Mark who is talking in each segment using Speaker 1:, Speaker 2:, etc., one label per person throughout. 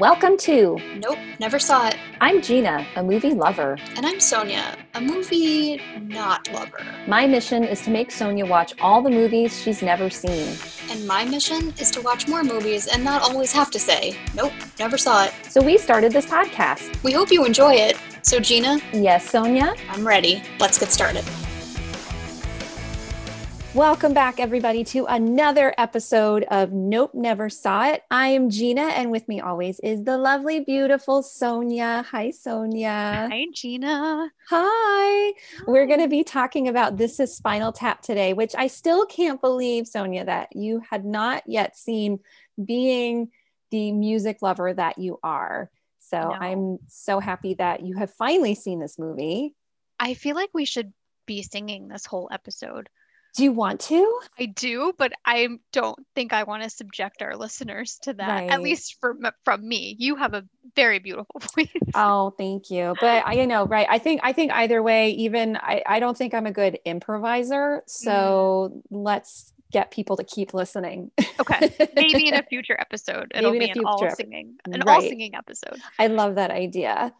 Speaker 1: Welcome to
Speaker 2: Nope, never saw it.
Speaker 1: I'm Gina, a movie lover.
Speaker 2: And I'm Sonia, a movie not lover.
Speaker 1: My mission is to make Sonia watch all the movies she's never seen.
Speaker 2: And my mission is to watch more movies and not always have to say, Nope, never saw it.
Speaker 1: So we started this podcast.
Speaker 2: We hope you enjoy it. So, Gina,
Speaker 1: Yes, Sonia.
Speaker 2: I'm ready. Let's get started.
Speaker 1: Welcome back, everybody, to another episode of Nope, Never Saw It. I am Gina, and with me always is the lovely, beautiful Sonia. Hi, Sonia.
Speaker 3: Hi, Gina.
Speaker 1: Hi. We're going to be talking about This is Spinal Tap today, which I still can't believe, Sonia, that you had not yet seen being the music lover that you are. So
Speaker 3: No.
Speaker 1: I'm so happy that you have finally seen this movie.
Speaker 3: I feel like we should be singing this whole episode.
Speaker 1: Do you want to?
Speaker 3: I do, but I don't think I want to subject our listeners to that.
Speaker 1: Right.
Speaker 3: At least from from me. You have a very beautiful voice.
Speaker 1: Oh, thank you. But I you know, right. I think I think either way, even I, I don't think I'm a good improviser. So mm. let's get people to keep listening.
Speaker 3: Okay. Maybe in a future episode, it'll
Speaker 1: Maybe in
Speaker 3: be an all singing, an all
Speaker 1: Right.
Speaker 3: singing episode.
Speaker 1: I love that idea.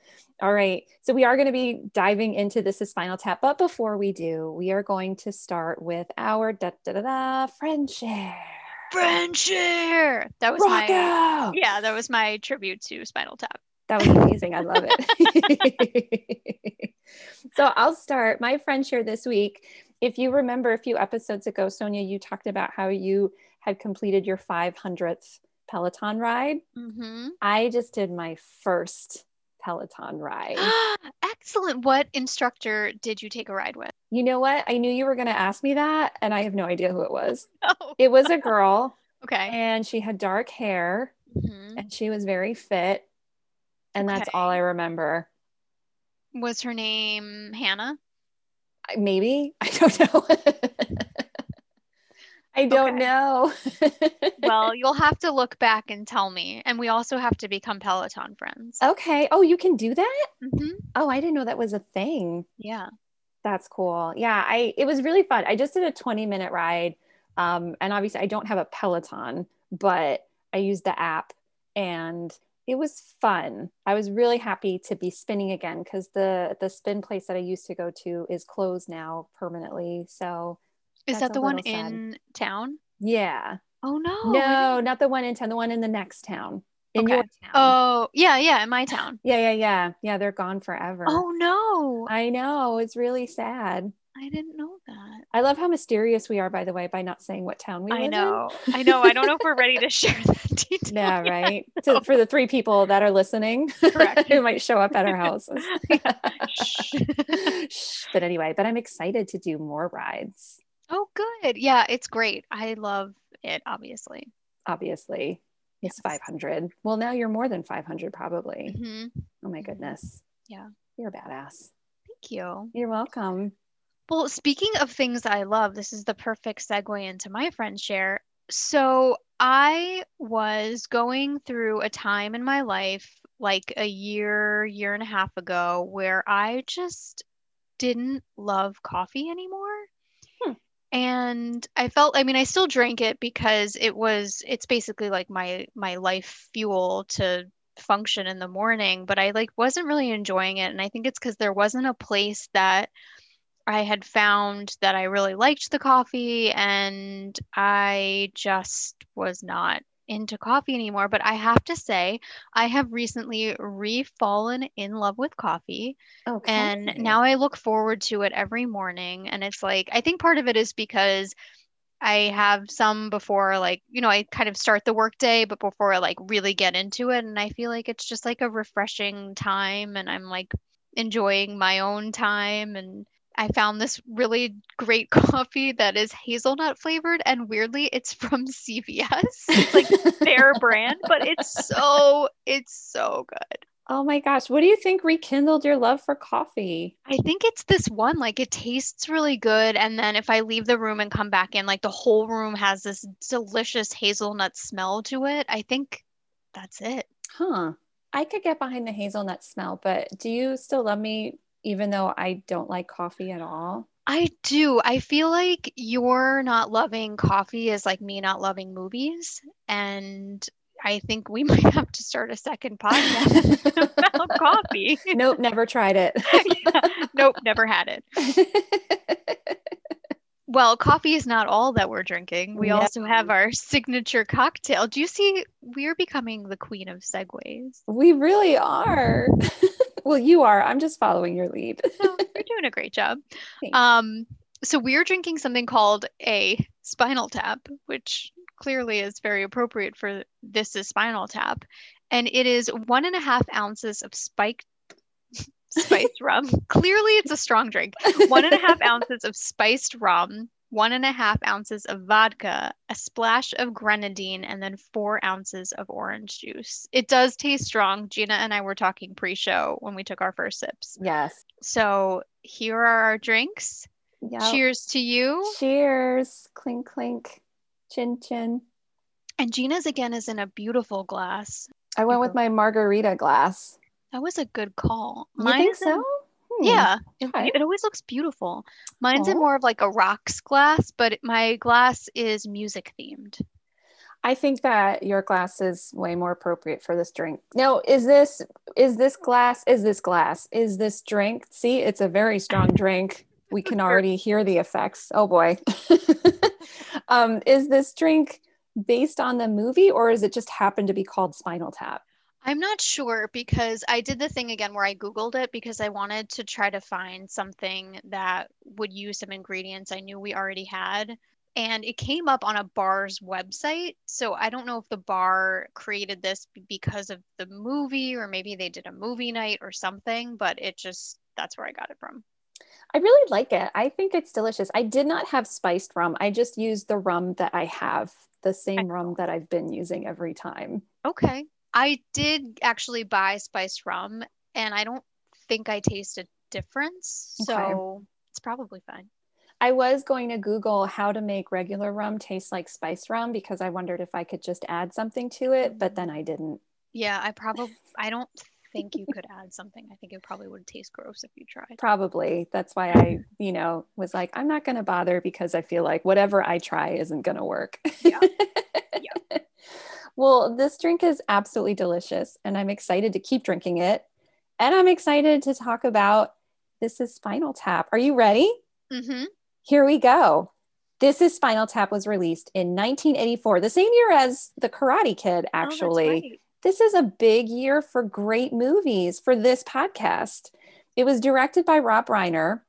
Speaker 1: All right. So we are going to be diving into this is Spinal Tap. But before we do, we are going to start with our da da da da friend share.
Speaker 3: Friendship. That was
Speaker 1: Rock
Speaker 3: my
Speaker 1: out!
Speaker 3: yeah. That was my tribute to Spinal Tap.
Speaker 1: That was amazing. I love it. so I'll start my friend share this week. If you remember a few episodes ago, Sonia, you talked about how you had completed your 500th Peloton ride.
Speaker 3: Mm-hmm.
Speaker 1: I just did my first Peloton ride.
Speaker 3: Excellent. What instructor did you take a ride with?
Speaker 1: You know what? I knew you were going to ask me that, and I have no idea who it was.
Speaker 3: Oh,
Speaker 1: It was a girl,
Speaker 3: okay.
Speaker 1: and she had dark hair,
Speaker 3: Mhm.
Speaker 1: and she was very fit. And that's all I remember.
Speaker 3: Was her name Hannah?
Speaker 1: Maybe. I don't know. I don't
Speaker 3: Okay.
Speaker 1: know.
Speaker 3: Well, you'll have to look back and tell me. And we also have to become Peloton friends.
Speaker 1: okay. Oh, you can do that?
Speaker 3: Mhm.
Speaker 1: Oh, I didn't know that was a thing.
Speaker 3: Yeah.
Speaker 1: That's cool. Yeah, I it was really fun. I just did a 20 minute ride. Um, and obviously I don't have a Peloton, but I used the app and it was fun. I was really happy to be spinning again because the the spin place that I used to go to is closed now permanently. So
Speaker 3: Is
Speaker 1: That's
Speaker 3: that the one
Speaker 1: sad.
Speaker 3: in town?
Speaker 1: yeah.
Speaker 3: Oh no.
Speaker 1: No,
Speaker 3: didn't-
Speaker 1: the one in town, the one in the next town. In your town.
Speaker 3: Oh, yeah, yeah, in my town.
Speaker 1: Yeah, yeah, yeah. Yeah, they're gone forever.
Speaker 3: Oh no.
Speaker 1: I know. It's really sad.
Speaker 3: I didn't know that.
Speaker 1: I love how mysterious we are, by the way, by not saying what town we live
Speaker 3: I
Speaker 1: in.
Speaker 3: know. I know. I don't know if we're ready to share that detail.
Speaker 1: Yeah, right. To, for the three people that are listening,
Speaker 3: Correct.
Speaker 1: who might show up at our houses.
Speaker 3: Shh.
Speaker 1: Shh. But anyway, but I'm excited to do more rides,
Speaker 3: Oh, good. Yeah, it's great. I love it, obviously.
Speaker 1: obviously. It's
Speaker 3: Yes.
Speaker 1: 500. Well, now you're more than 500, probably.
Speaker 3: Mhm.
Speaker 1: Oh my goodness.
Speaker 3: Yeah.
Speaker 1: You're a badass.
Speaker 3: Thank you.
Speaker 1: You're welcome.
Speaker 3: Well, speaking of things I love, this is the perfect segue into my friend share. So, I was going through a time in my life, like a year, year and a half ago, where I just didn't love coffee anymore. And I felt, I mean, I still drank it because it was, it's basically like my my life fuel to function in the morning, but I like wasn't really enjoying it. And I think it's because there wasn't a place that I had found that I really liked the coffee and I just was not into coffee anymore. But I have to say, I have recently re-fallen in love with coffee
Speaker 1: Okay.
Speaker 3: and now I look forward to it every morning. And it's like, I think part of it is because I have some before, like, you know, I kind of start the workday, but before I like really get into it. And I feel like it's just like a refreshing time and I'm like enjoying my own time. And I found this really great coffee that is hazelnut flavored. And weirdly, it's from CVS. It's like their brand, but it's so, it's so good.
Speaker 1: oh my gosh. What do you think rekindled your love for coffee?
Speaker 3: I think it's this one, like it tastes really good. And then if I leave the room and come back in, like the whole room has this delicious hazelnut smell to it. I think that's it.
Speaker 1: Huh. I could get behind the hazelnut smell, but do you still love me even though I don't like coffee at all?
Speaker 3: I do. I feel like you're not loving coffee is like me not loving movies. And I think we might have to start a second podcast about coffee.
Speaker 1: nope, never tried it.
Speaker 3: Yeah. Nope, never had it. Well, coffee is not all that we're drinking. We
Speaker 1: No.
Speaker 3: also have our signature cocktail. Do you see? We're becoming the queen of segues.
Speaker 1: we really are. Well, you are. I'm just following your lead.
Speaker 3: No, you're doing a great job.
Speaker 1: Thanks.
Speaker 3: Um, so we're drinking something called a Spinal Tap, which clearly is very appropriate for this is Spinal Tap, and it is one and a half ounces of spiked spiced rum. Clearly, it's a strong drink. One and a half ounces of spiced rum, one and a half ounces of vodka, a splash of grenadine, and then four ounces of orange juice. It does taste strong. Gina and I were talking pre-show when we took our first sips.
Speaker 1: yes.
Speaker 3: So here are our drinks.
Speaker 1: Yeah.
Speaker 3: Cheers to you.
Speaker 1: Cheers. Clink, clink. Chin, chin.
Speaker 3: And Gina's again is in a beautiful glass.
Speaker 1: I went with my margarita glass.
Speaker 3: That was a good call.
Speaker 1: You think
Speaker 3: Mine's in-
Speaker 1: so? Hmm.
Speaker 3: yeah, it, it always looks beautiful. Mine's in more of like a rocks glass, but my glass is music themed.
Speaker 1: I think that your glass is way more appropriate for this drink. No, is this is this glass? Is this glass? Is this drink? See, it's a very strong drink. We can already hear the effects. Oh boy. um, is this drink based on the movie or is it just happened to be called Spinal Tap?
Speaker 3: I'm not sure because I did the thing again where I Googled it because I wanted to try to find something that would use some ingredients I knew we already had. And it came up on a bar's website. So I don't know if the bar created this because of the movie or maybe they did a movie night or something, but it just, that's where I got it from.
Speaker 1: I really like it. I think it's delicious. I did not have spiced rum. I just used the rum that I have, the same rum that I've been using every time.
Speaker 3: Okay. I did actually buy spiced rum and I don't think I tasted a difference.
Speaker 1: Okay.
Speaker 3: So it's probably fine.
Speaker 1: I was going to Google how to make regular rum taste like spiced rum because I wondered if I could just add something to it, but then I didn't.
Speaker 3: Yeah, I probably I don't think you could add something. I think it probably would taste gross if you tried.
Speaker 1: Probably. That's why I, you know, was like, I'm not going to bother because I feel like whatever I try isn't going to work.
Speaker 3: Yeah.
Speaker 1: well, this drink is absolutely delicious and I'm excited to keep drinking it. And I'm excited to talk about this is Spinal Tap. Are you ready?
Speaker 3: Mm-hmm.
Speaker 1: Here we go. This is Spinal Tap was released in 1984, the same year as The Karate Kid, actually. this is a big year for great movies for this podcast. It was directed by Rob Reiner,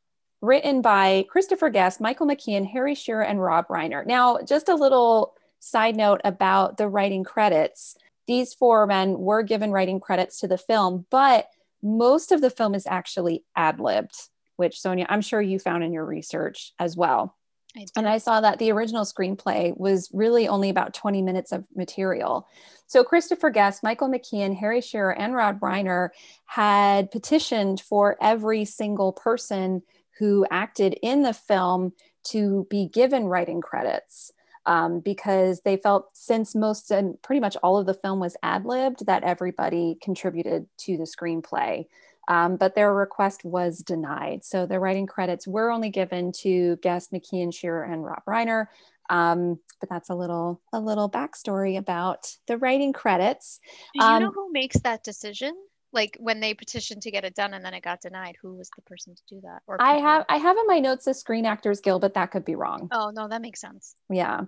Speaker 1: written by Christopher Guest, Michael McKean, Harry Shearer, and Rob Reiner. Now, just a little side note about the writing credits. These four men were given writing credits to the film, but most of the film is actually ad libbed, which Sonia, I'm sure you found in your research as well.
Speaker 3: I.
Speaker 1: And I saw that the original screenplay was really only about 20 minutes of material. So Christopher Guest, Michael McKean, Harry Shearer, and Rob Reiner had petitioned for every single person who acted in the film to be given writing credits. Um, because they felt since most and pretty much all of the film was ad libbed, that everybody contributed to the screenplay. Um, but their request was denied. So the writing credits were only given to Guest, McKean, Shearer, and Rob Reiner. Um, but that's a little a little backstory about the writing credits.
Speaker 3: Do you know
Speaker 1: um,
Speaker 3: who makes that decision? Like when they petitioned to get it done and then it got denied, who was the person to do that? Or
Speaker 1: I have I have in my notes the Screen Actors Guild, but that could be wrong.
Speaker 3: Oh no, that makes sense.
Speaker 1: Yeah.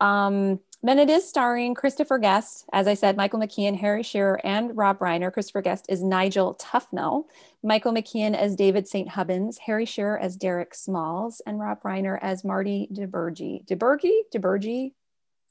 Speaker 1: Um, then it is starring Christopher Guest, as I said, Michael McKean, Harry Shearer, and Rob Reiner. Christopher Guest is Nigel Tufnell, Michael McKean as David St. Hubbins, Harry Shearer as Derek Smalls, and Rob Reiner as Marty DiBergi. DiBergi? DiBergi?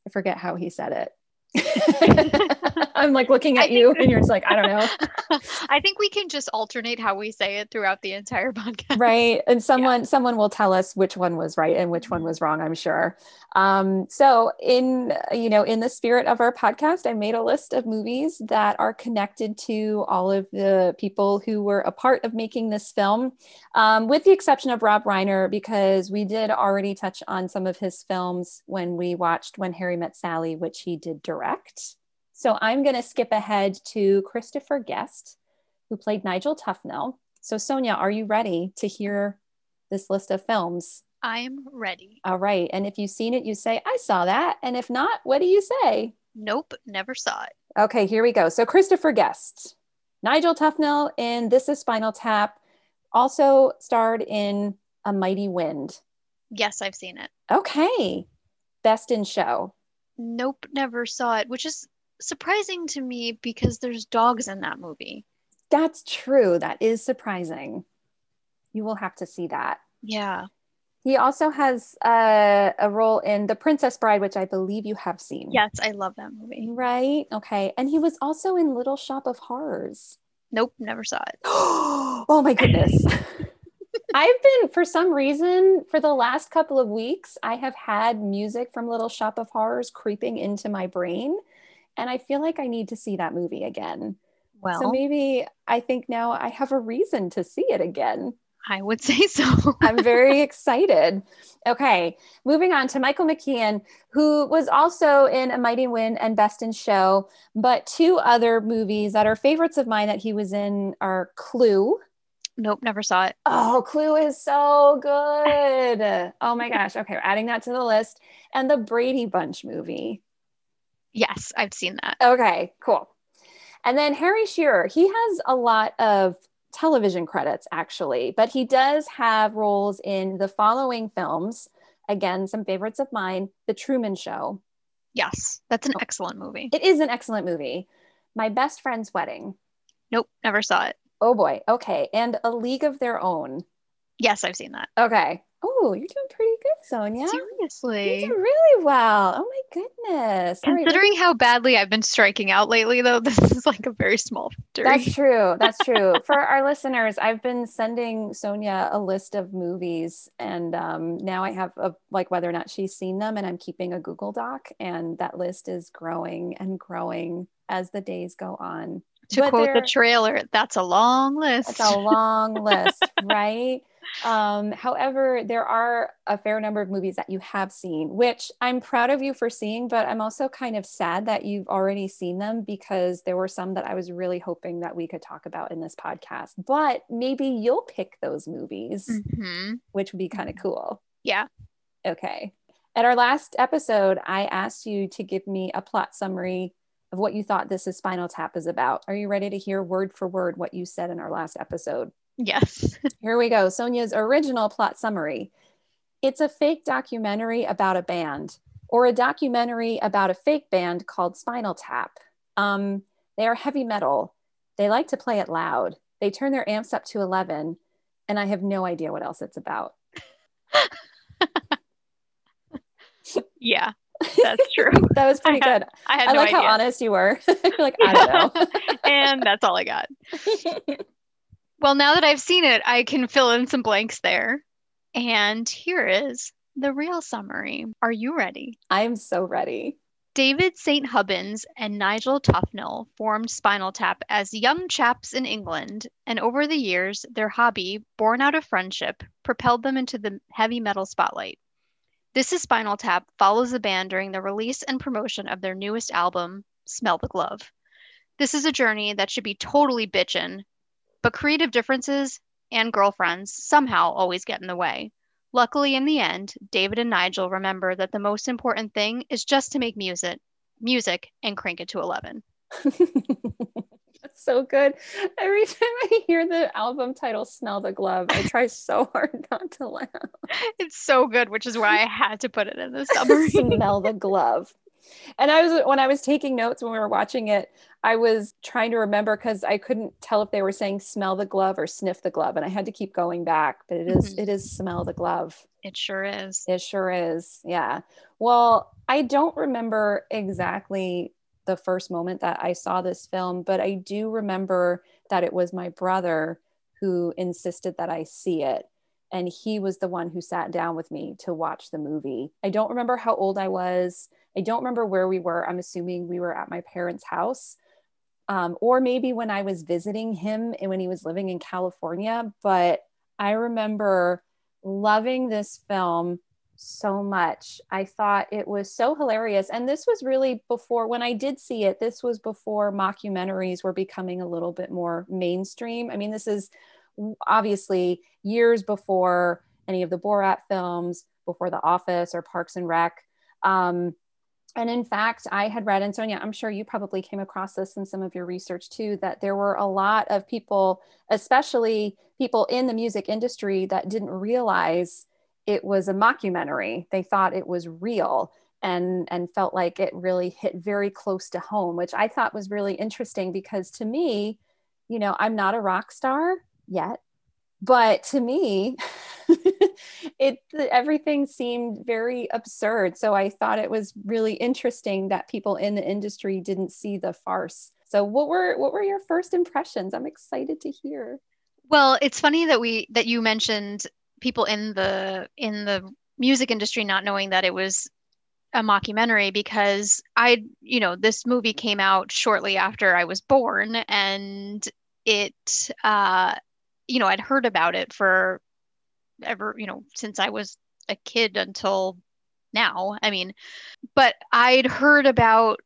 Speaker 1: I forget how he said it. I'm like looking at you and you're just like, I don't know.
Speaker 3: I think we can just alternate how we say it throughout the entire podcast.
Speaker 1: right and someone someone will tell us which one was right and which one was wrong i'm sure um, so in you know in the spirit of our podcast i made a list of movies that are connected to all of the people who were a part of making this film um, with the exception of rob reiner because we did already touch on some of his films when we watched when harry met sally which he did direct so i'm going to skip ahead to christopher guest who played nigel tufnell so, Sonia, are you ready to hear this list of films?
Speaker 3: I'm ready.
Speaker 1: All right. And if you've seen it, you say, I saw that. And if not, what do you say?
Speaker 3: Nope, never saw it.
Speaker 1: Okay, here we go. So Christopher Guest, Nigel Tufnell in This Is Spinal Tap, also starred in A Mighty Wind.
Speaker 3: Yes, I've seen it.
Speaker 1: Okay, Best in Show.
Speaker 3: Nope, never saw it, which is surprising to me because there's dogs in that movie.
Speaker 1: That's true. That is surprising. You will have to see that.
Speaker 3: Yeah.
Speaker 1: He also has uh, a role in The Princess Bride, which I believe you have seen.
Speaker 3: Yes, I love that movie.
Speaker 1: Right. Okay. And he was also in Little Shop of Horrors.
Speaker 3: Nope, never saw it.
Speaker 1: oh my goodness. I've been, for some reason, for the last couple of weeks, I have had music from Little Shop of Horrors creeping into my brain. And I feel like I need to see that movie again.
Speaker 3: Well,
Speaker 1: so maybe I think now I have a reason to see it again.
Speaker 3: I would say so.
Speaker 1: I'm very excited. Okay, moving on to Michael McKean, who was also in A Mighty Wind and Best in Show, but two other movies that are favorites of mine that he was in are Clue.
Speaker 3: Nope, never saw it.
Speaker 1: Oh, Clue is so good. oh my gosh. Okay, we're adding that to the list. And the Brady Bunch movie.
Speaker 3: Yes, I've seen that.
Speaker 1: Okay, cool. And then Harry Shearer, he has a lot of television credits actually, but he does have roles in the following films. Again, some favorites of mine The Truman Show.
Speaker 3: Yes, that's an oh. excellent movie.
Speaker 1: It is an excellent movie. My Best Friend's Wedding.
Speaker 3: Nope, never saw it.
Speaker 1: Oh boy. Okay. And A League of Their Own.
Speaker 3: Yes, I've seen that.
Speaker 1: Okay. Oh, you're doing pretty good, Sonia.
Speaker 3: Seriously.
Speaker 1: You did really well. Oh my goodness.
Speaker 3: Considering right, how badly I've been striking out lately, though, this is like a very small victory.
Speaker 1: That's true. That's true. For our listeners, I've been sending Sonia a list of movies, and um, now I have a, like whether or not she's seen them, and I'm keeping a Google Doc, and that list is growing and growing as the days go on.
Speaker 3: To but quote the trailer, that's a long list.
Speaker 1: It's a long list, right? Um, however, there are a fair number of movies that you have seen, which I'm proud of you for seeing, but I'm also kind of sad that you've already seen them because there were some that I was really hoping that we could talk about in this podcast. But maybe you'll pick those movies, mm-hmm. which would be kind of cool.
Speaker 3: Yeah.
Speaker 1: Okay. At our last episode, I asked you to give me a plot summary of what you thought this is Spinal Tap is about. Are you ready to hear word for word what you said in our last episode?
Speaker 3: Yes.
Speaker 1: Here we go. Sonia's original plot summary. It's a fake documentary about a band, or a documentary about a fake band called Spinal Tap. Um, they are heavy metal. They like to play it loud. They turn their amps up to 11, and I have no idea what else it's about.
Speaker 3: yeah, that's true.
Speaker 1: that was pretty
Speaker 3: I
Speaker 1: had,
Speaker 3: good. I had
Speaker 1: I
Speaker 3: no
Speaker 1: like
Speaker 3: idea.
Speaker 1: how honest you were. You're like, I don't know.
Speaker 3: and that's all I got. well, now that I've seen it, I can fill in some blanks there. And here is the real summary. Are you ready?
Speaker 1: I'm so ready.
Speaker 3: David St. Hubbins and Nigel Tufnell formed Spinal Tap as young chaps in England, and over the years, their hobby, born out of friendship, propelled them into the heavy metal spotlight. This is Spinal Tap follows the band during the release and promotion of their newest album, Smell the Glove. This is a journey that should be totally bitchin', but creative differences and girlfriends somehow always get in the way. Luckily, in the end, David and Nigel remember that the most important thing is just to make music, music and crank it to 11.
Speaker 1: so good. Every time I hear the album title Smell the Glove, I try so hard not to laugh.
Speaker 3: It's so good, which is why I had to put it in the summary.
Speaker 1: Smell the glove. And I was when I was taking notes when we were watching it, I was trying to remember because I couldn't tell if they were saying smell the glove or sniff the glove. And I had to keep going back. But it is, mm-hmm. it is smell the glove.
Speaker 3: It sure is.
Speaker 1: It sure is. Yeah. Well, I don't remember exactly the first moment that I saw this film, but I do remember that it was my brother who insisted that I see it. And he was the one who sat down with me to watch the movie. I don't remember how old I was. I don't remember where we were. I'm assuming we were at my parents' house. Um, or maybe when I was visiting him and when he was living in California. But I remember loving this film so much. I thought it was so hilarious. And this was really before, when I did see it, this was before mockumentaries were becoming a little bit more mainstream. I mean, this is obviously years before any of the Borat films, before The Office or Parks and Rec. Um, and in fact, I had read, and Sonia, I'm sure you probably came across this in some of your research too, that there were a lot of people, especially people in the music industry, that didn't realize it was a mockumentary. They thought it was real and, and felt like it really hit very close to home, which I thought was really interesting because to me, you know, I'm not a rock star yet but to me it everything seemed very absurd. So i thought it was really interesting that people in the industry didn't see the farce. So what were what were your first impressions? I'm excited to hear.
Speaker 3: Well it's funny that we that you mentioned people in the in the music industry not knowing that it was a mockumentary because I, you know, this movie came out shortly after I was born and it uh you know, I'd heard about it for ever, you know, since I was a kid until now. I mean, but I'd heard about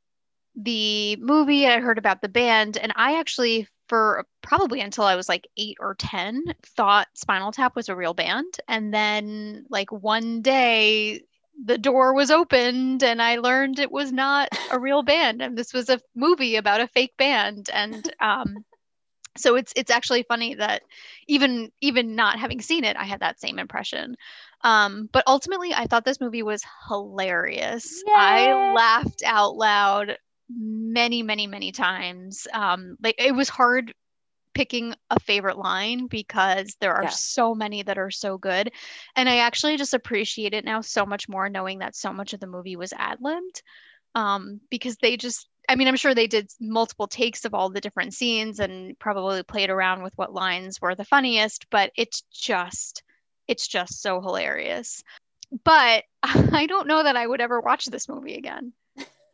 Speaker 3: the movie, I heard about the band, and I actually, for probably until I was like eight or 10, thought Spinal Tap was a real band. And then, like, one day, the door was opened and I learned it was not a real band and this was a movie about a fake band and um so it's it's actually funny that even even not having seen it i had that same impression um, but ultimately i thought this movie was hilarious Yay! i laughed out loud many many many times um, like it was hard picking a favorite line because there are yeah. so many that are so good and i actually just appreciate it now so much more knowing that so much of the movie was ad-libbed um, because they just I mean, I'm sure they did multiple takes of all the different scenes and probably played around with what lines were the funniest, but it's just it's just so hilarious. But I don't know that I would ever watch this movie again.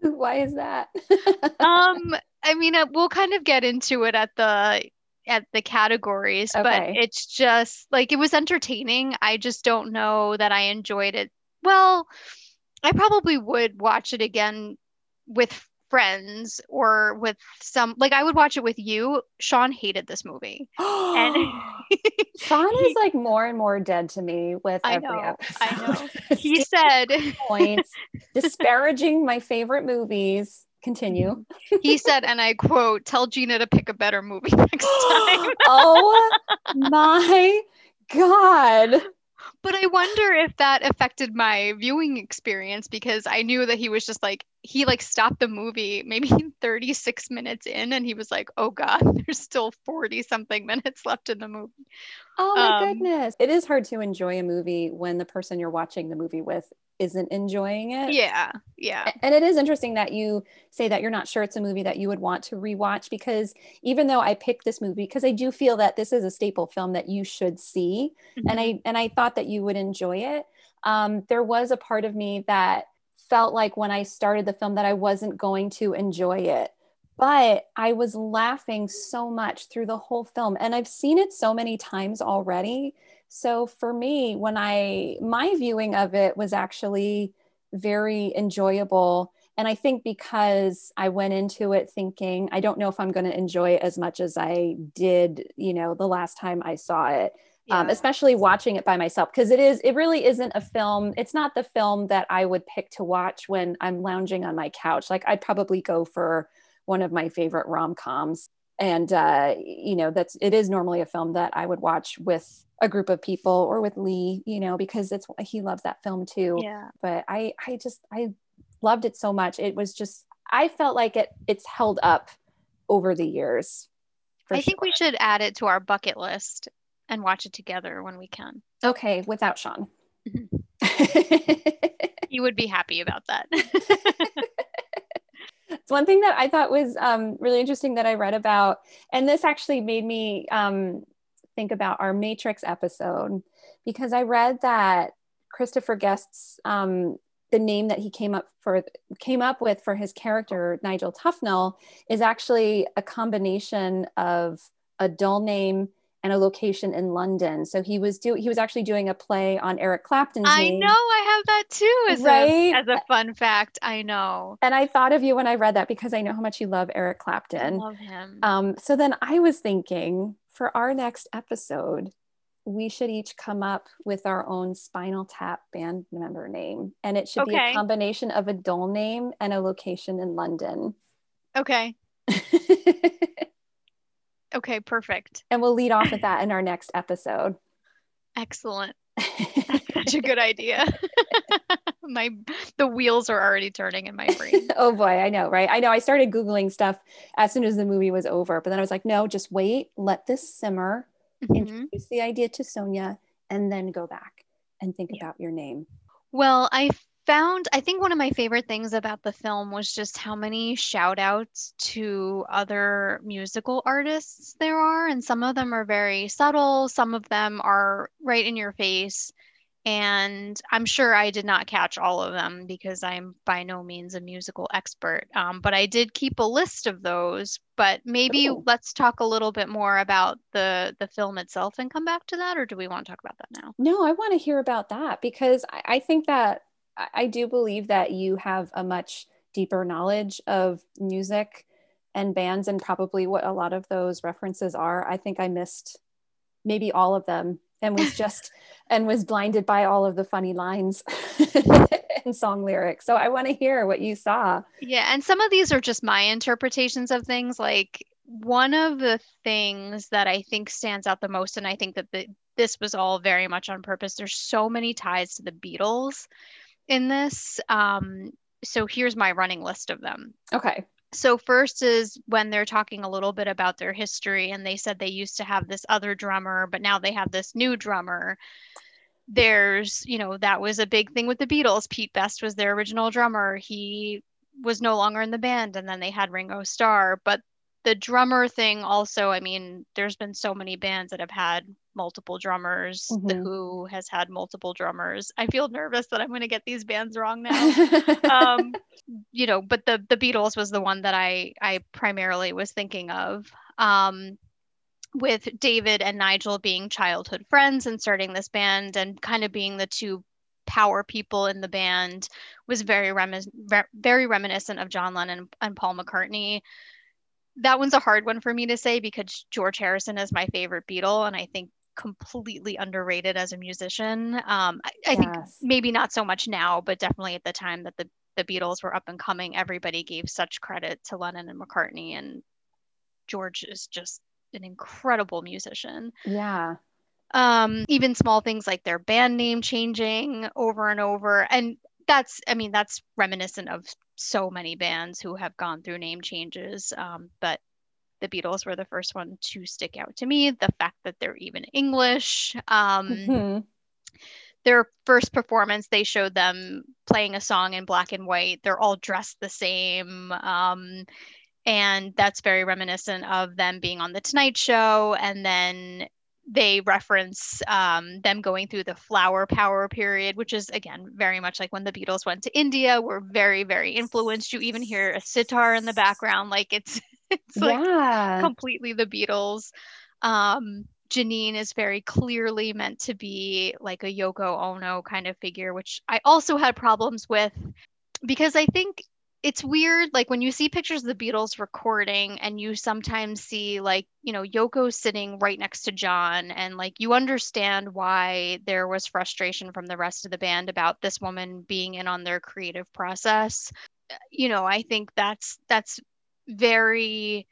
Speaker 1: Why is that?
Speaker 3: um, I mean, uh, we'll kind of get into it at the at the categories, okay. but it's just like it was entertaining. I just don't know that I enjoyed it. Well, I probably would watch it again with friends or with some like I would watch it with you. Sean hated this movie. and
Speaker 1: Sean is like more and more dead to me with I every know, episode. I
Speaker 3: know. He said
Speaker 1: points disparaging my favorite movies. Continue.
Speaker 3: he said, and I quote, tell Gina to pick a better movie next time.
Speaker 1: oh my God
Speaker 3: but I wonder if that affected my viewing experience because I knew that he was just like he like stopped the movie maybe 36 minutes in and he was like, "Oh god, there's still 40 something minutes left in the movie."
Speaker 1: Oh my um, goodness. It is hard to enjoy a movie when the person you're watching the movie with isn't enjoying it.
Speaker 3: Yeah. Yeah.
Speaker 1: And it is interesting that you say that you're not sure it's a movie that you would want to rewatch because even though I picked this movie because I do feel that this is a staple film that you should see mm-hmm. and I and I thought that you would enjoy it. Um, there was a part of me that felt like when I started the film that I wasn't going to enjoy it. But I was laughing so much through the whole film and I've seen it so many times already so for me, when I, my viewing of it was actually very enjoyable. And I think because I went into it thinking, I don't know if I'm going to enjoy it as much as I did, you know, the last time I saw it. Um, yeah. Um, especially watching it by myself because it is it really isn't a film it's not the film that i would pick to watch when i'm lounging on my couch like i'd probably go for one of my favorite rom-coms and uh, you know that's it is normally a film that i would watch with a group of people or with Lee, you know, because it's he loves that film too.
Speaker 3: Yeah.
Speaker 1: But I I just I loved it so much. It was just I felt like it it's held up over the years.
Speaker 3: I think we should add it to our bucket list and watch it together when we can.
Speaker 1: Okay, without Sean.
Speaker 3: you would be happy about that.
Speaker 1: it's one thing that I thought was um, really interesting that I read about, and this actually made me um, think about our Matrix episode because I read that Christopher Guest's um, the name that he came up for came up with for his character Nigel Tufnell is actually a combination of a dull name and a location in London. So he was do he was actually doing a play on Eric Clapton's
Speaker 3: I
Speaker 1: name.
Speaker 3: know I have that too as right? a as a fun fact. I know.
Speaker 1: And I thought of you when I read that because I know how much you love Eric Clapton.
Speaker 3: I love him.
Speaker 1: Um, so then I was thinking for our next episode, we should each come up with our own Spinal Tap band member name, and it should be a combination of a dull name and a location in London.
Speaker 3: Okay. Okay, perfect.
Speaker 1: and we'll lead off with that in our next episode.
Speaker 3: Excellent. Such a good idea. my the wheels are already turning in my brain.
Speaker 1: oh boy, I know, right? I know. I started Googling stuff as soon as the movie was over, but then I was like, no, just wait, let this simmer,
Speaker 3: Mhm.
Speaker 1: introduce the idea to Sonia, and then go back and think
Speaker 3: Yeah.
Speaker 1: about your name.
Speaker 3: Well, I found, I think one of my favorite things about the film was just how many shout outs to other musical artists there are. And some of them are very subtle, some of them are right in your face. And I'm sure I did not catch all of them because I'm by no means a musical expert. Um, but I did keep a list of those. But maybe
Speaker 1: Ooh.
Speaker 3: let's talk a little bit more about the the film itself and come back to that, or do we want to talk about that now?
Speaker 1: No, I want to hear about that because I, I think that I, do believe that you have a much deeper knowledge of music and bands and probably what a lot of those references are. I think I missed maybe all of them and was just and was blinded by all of the funny lines and song lyrics. So I want to hear what you saw.
Speaker 3: Yeah, and some of these are just my interpretations of things. Like one of the things that I think stands out the most, and I think that the, this was all very much on purpose. There's so many ties to the Beatles in this. Um, so here's my running list of them.
Speaker 1: Okay.
Speaker 3: So first is when they're talking a little bit about their history, and they said they used to have this other drummer, but now they have this new drummer. There's, you know, that was a big thing with the Beatles. Pete Best was their original drummer. He was no longer in the band, and then they had Ringo Starr. But the drummer thing also, I mean, there's been so many bands that have had multiple drummers. The
Speaker 1: Mhm.
Speaker 3: Who has had multiple drummers. I feel nervous that I'm going to get these bands wrong now um you know but the the beatles was the one that i i primarily was thinking of um with david and nigel being childhood friends and starting this band and kind of being the two power people in the band was very remis- re- very reminiscent of john lennon and paul mccartney that one's a hard one for me to say because george harrison is my favorite beatle and i think completely underrated as a musician um i, I think maybe not so much now, but definitely at the time that the the Beatles were up and coming, everybody gave such credit to Lennon and McCartney, and George is just an incredible musician.
Speaker 1: yeah.
Speaker 3: Um, even small things like their band name changing over and over, and that's, I mean, that's reminiscent of so many bands who have gone through name changes. Um, but the Beatles were the first one to stick out to me. The fact that they're even English. Um,
Speaker 1: Mhm.
Speaker 3: their first performance they showed them playing a song in black and white they're all dressed the same um, and that's very reminiscent of them being on the tonight show and then they reference um, them going through the flower power period which is again very much like when the beatles went to india were very very influenced you even hear a sitar in the background like it's it's like
Speaker 1: yeah.
Speaker 3: completely the Beatles. Um, Jeanine is very clearly meant to be like a Yoko Ono kind of figure, which I also had problems with because I think it's weird. Like when you see pictures of the Beatles recording, and you sometimes see like, you know, Yoko sitting right next to John, and like you understand why there was frustration from the rest of the band about this woman being in on their creative process. You know, I think that's that's very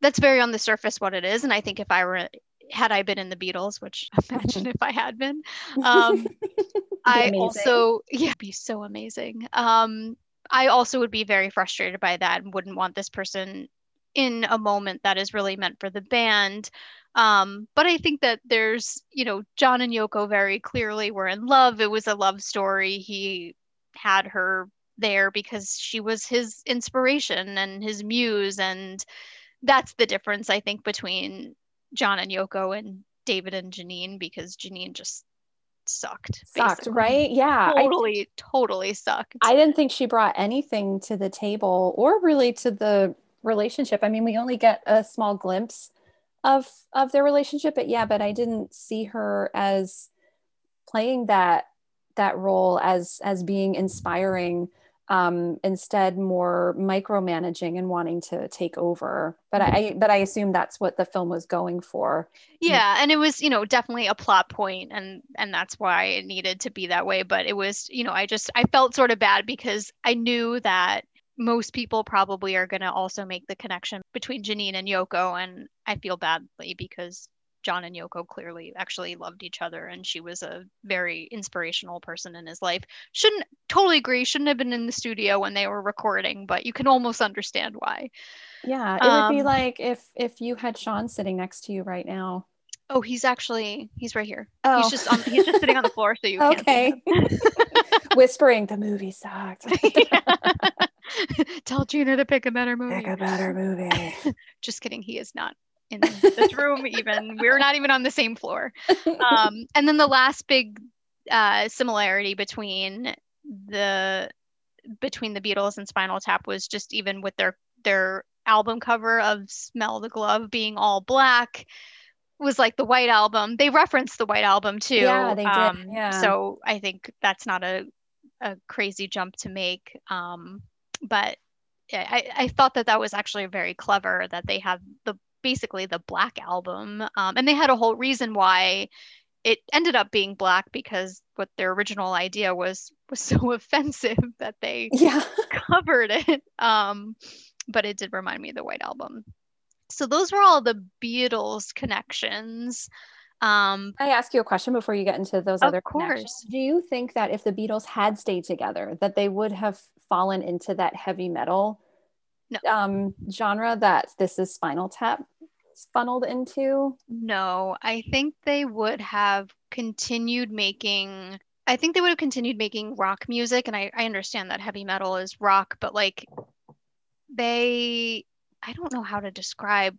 Speaker 3: that's very on the surface what it is and i think if i were had i been in the beatles which imagine if i had been um i also yeah be so amazing um i also would be very frustrated by that and wouldn't want this person in a moment that is really meant for the band. Um but i think that there's you know john and yoko very clearly were in love. It was a love story. He had her there because she was his inspiration and his muse. And that's the difference i think between john and yoko and david and jeanine because jeanine just sucked
Speaker 1: Sucked,
Speaker 3: basically.
Speaker 1: right? Yeah. I-
Speaker 3: totally totally sucked
Speaker 1: I didn't think she brought anything to the table or really to the relationship. I mean, we only get a small glimpse of of their relationship, but yeah, but I didn't see her as playing that that role as as being inspiring. Um, instead more micromanaging and wanting to take over. But I, but I assume that's what the film was going for.
Speaker 3: Yeah, and it was, you know, definitely a plot point and and that's why it needed to be that way, but it was, you know, I just I felt sort of bad because I knew that most people probably are going to also make the connection between Jeanine and Yoko and I feel badly because John and Yoko clearly actually loved each other and she was a very inspirational person in his life. Shouldn't totally agree, shouldn't have been in the studio when they were recording, but you can almost understand why.
Speaker 1: Yeah, it um, would be um, like if if you had Sean sitting next to you right now.
Speaker 3: Oh, he's actually he's right here. Oh. He's just on he's just sitting on the floor so you can't
Speaker 1: Okay. Whispering the movie sucked.
Speaker 3: Tell Gina to pick a better movie.
Speaker 1: Pick a better movie.
Speaker 3: just kidding, he is not in this room even. We're not even on the same floor. Um, and then the last big uh, similarity between the between the beatles and spinal tap was just even with their their album cover of smell the glove being all black was like the white album. They referenced the white album too.
Speaker 1: Yeah they did. Um, yeah.
Speaker 3: so i think that's not a a crazy jump to make. Um, but I, I thought that that was actually very clever that they have the basically the Black Album. Um, and they had a whole reason why it ended up being black because what their original idea was was so offensive that they
Speaker 1: yeah.
Speaker 3: covered it. Um, but it did remind me of the White Album. So those were all the Beatles connections. Um,
Speaker 1: I ask you a question before you get into those other
Speaker 3: course.
Speaker 1: Do you think that if the Beatles had stayed together, that they would have fallen into that heavy metal
Speaker 3: no.
Speaker 1: um, genre that this is Spinal Tap funneled into?
Speaker 3: No, I think they would have continued making. I think they would have continued making rock music, and I, I understand that heavy metal is rock, but like they, I don't know how to describe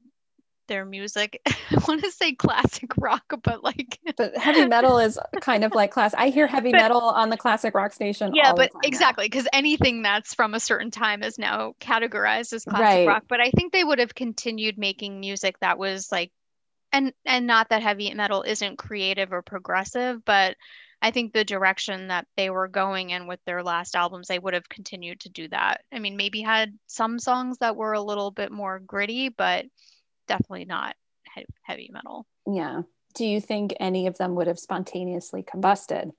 Speaker 3: their music. I want to say classic rock, but like
Speaker 1: but heavy metal is kind of like class. I hear heavy but, metal on the classic rock station.
Speaker 3: Yeah, but exactly because anything that's from a certain time is now categorized as classic
Speaker 1: right.
Speaker 3: rock. But I think they would have continued making music that was like, and and not that heavy metal isn't creative or progressive, but I think the direction that they were going in with their last albums, they would have continued to do that. I mean, maybe had some songs that were a little bit more gritty, but definitely not he- heavy metal.
Speaker 1: Yeah. Do you think any of them would have spontaneously combusted?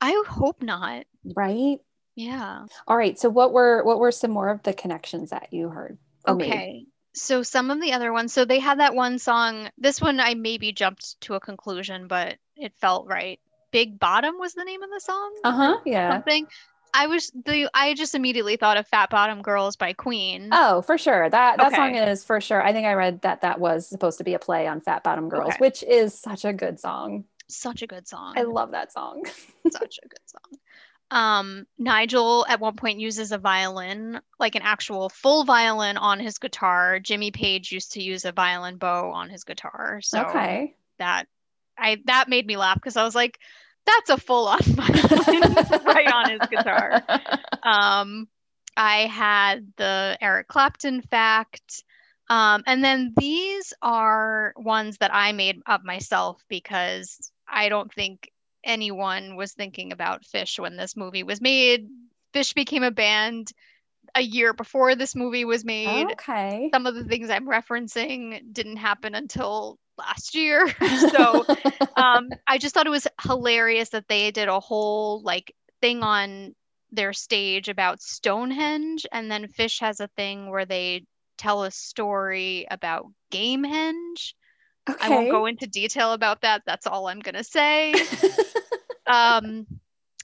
Speaker 3: I hope not.
Speaker 1: Right?
Speaker 3: Yeah.
Speaker 1: All right. So what were what were some more of the connections that you heard?
Speaker 3: Okay. Made? So some of the other ones. So they had that one song. This one I maybe jumped to a conclusion, but it felt right. Big Bottom was the name of the song.
Speaker 1: Uh huh. Yeah.
Speaker 3: Something. I was the I just immediately thought of Fat Bottom Girls by Queen.
Speaker 1: Oh, for sure. That that okay. song is for sure. I think I read that that was supposed to be a play on Fat Bottom Girls, okay. which is such a good song.
Speaker 3: Such a good song.
Speaker 1: I love that song.
Speaker 3: such a good song. Um, Nigel at one point uses a violin, like an actual full violin on his guitar. Jimmy Page used to use a violin bow on his guitar. So
Speaker 1: okay.
Speaker 3: that I that made me laugh because I was like, that's a full on violin right on his guitar. Um, I had the Eric Clapton fact. Um, and then these are ones that I made up myself because I don't think anyone was thinking about Phish when this movie was made. Phish became a band a year before this movie was made.
Speaker 1: Okay.
Speaker 3: Some of the things I'm referencing didn't happen until last year. so um, I just thought it was hilarious that they did a whole like thing on their stage about Stonehenge, and then Phish has a thing where they tell a story about Gamehenge. Okay. I won't go into detail about that. That's all I'm gonna say. um,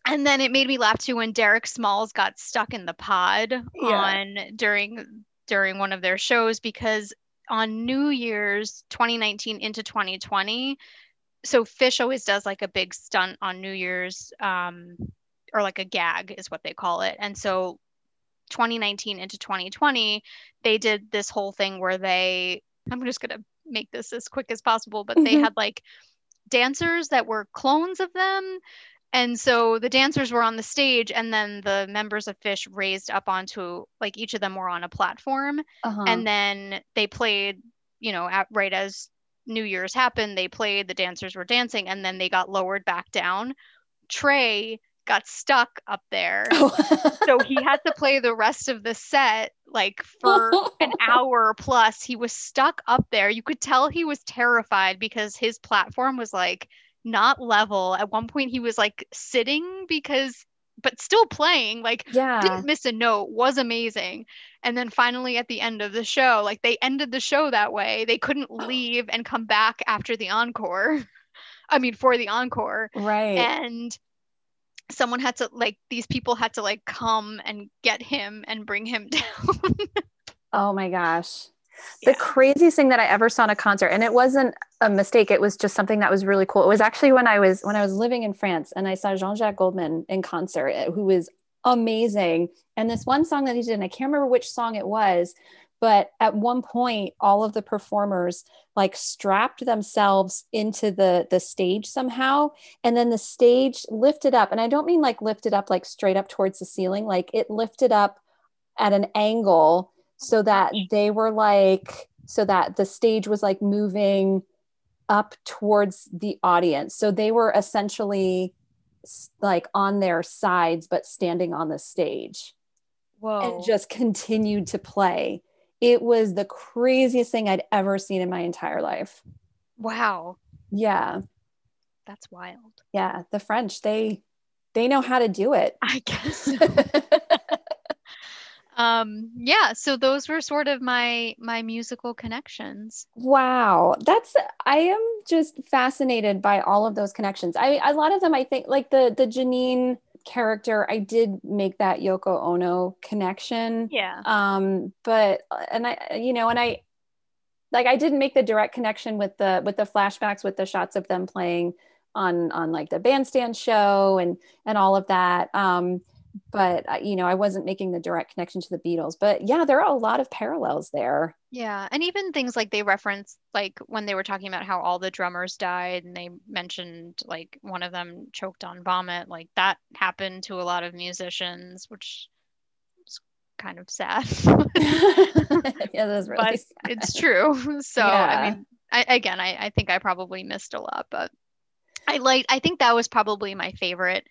Speaker 3: and then it made me laugh too when Derek Smalls got stuck in the pod yeah. on during during one of their shows because on New Year's 2019 into 2020. So Phish always does like a big stunt on New Year's, um, or like a gag is what they call it. And so 2019 into 2020, they did this whole thing where they, I'm just gonna make this as quick as possible, but they mm-hmm. had like dancers that were clones of them and so the dancers were on the stage and then the members of phish raised up onto like each of them were on a platform uh-huh. and then they played you know at, right as new year's happened they played the dancers were dancing and then they got lowered back down trey got stuck up there. so he had to play the rest of the set like for an hour plus. He was stuck up there. You could tell he was terrified because his platform was like not level. At one point he was like sitting because but still playing like
Speaker 1: yeah.
Speaker 3: didn't miss a note was amazing. And then finally at the end of the show like they ended the show that way. They couldn't leave and come back after the encore. I mean for the encore.
Speaker 1: Right.
Speaker 3: And someone had to like these people had to like come and get him and bring him down.
Speaker 1: Oh my gosh
Speaker 3: Yeah.
Speaker 1: the craziest thing that i ever saw in a concert and it wasn't a mistake it was just something that was really cool. It was actually when i was when i was living in france and i saw jean-jacques goldman in concert eh, who was amazing. And this one song that he did and i can't remember which song it was but at one point all of the performers like strapped themselves into the the stage somehow and then the stage lifted up. And i don't mean like lifted up like straight up towards the ceiling like it lifted up at an angle so that they were like so that the stage was like moving up towards the audience. So they were essentially like on their sides but standing on the stage
Speaker 3: whoa.
Speaker 1: and just continued to play. It was the craziest thing i'd ever seen in my entire life.
Speaker 3: Wow.
Speaker 1: Yeah.
Speaker 3: That's wild.
Speaker 1: Yeah the french they they know how to do it.
Speaker 3: I guess um yeah so those were sort of my my musical connections
Speaker 1: Wow, that's I am just fascinated by all of those connections. I a lot of them I think like the the Jeanine character, I did make that Yoko Ono connection.
Speaker 3: yeah
Speaker 1: Um, but and I you know, and I like I didn't make the direct connection with the with the flashbacks with the shots of them playing on on like the bandstand show and and all of that. Um, but uh, you know, I wasn't making the direct connection to the Beatles. But yeah, there are a lot of parallels there.
Speaker 3: Yeah, and even things like they reference like when they were talking about how all the drummers died, and they mentioned like one of them choked on vomit, like that happened to a lot of musicians, which is kind of sad.
Speaker 1: yeah, that's really
Speaker 3: but
Speaker 1: sad.
Speaker 3: it's true. So,
Speaker 1: Yeah.
Speaker 3: I mean, I, again, I, I think I probably missed a lot, but I like, I think that was probably my favorite.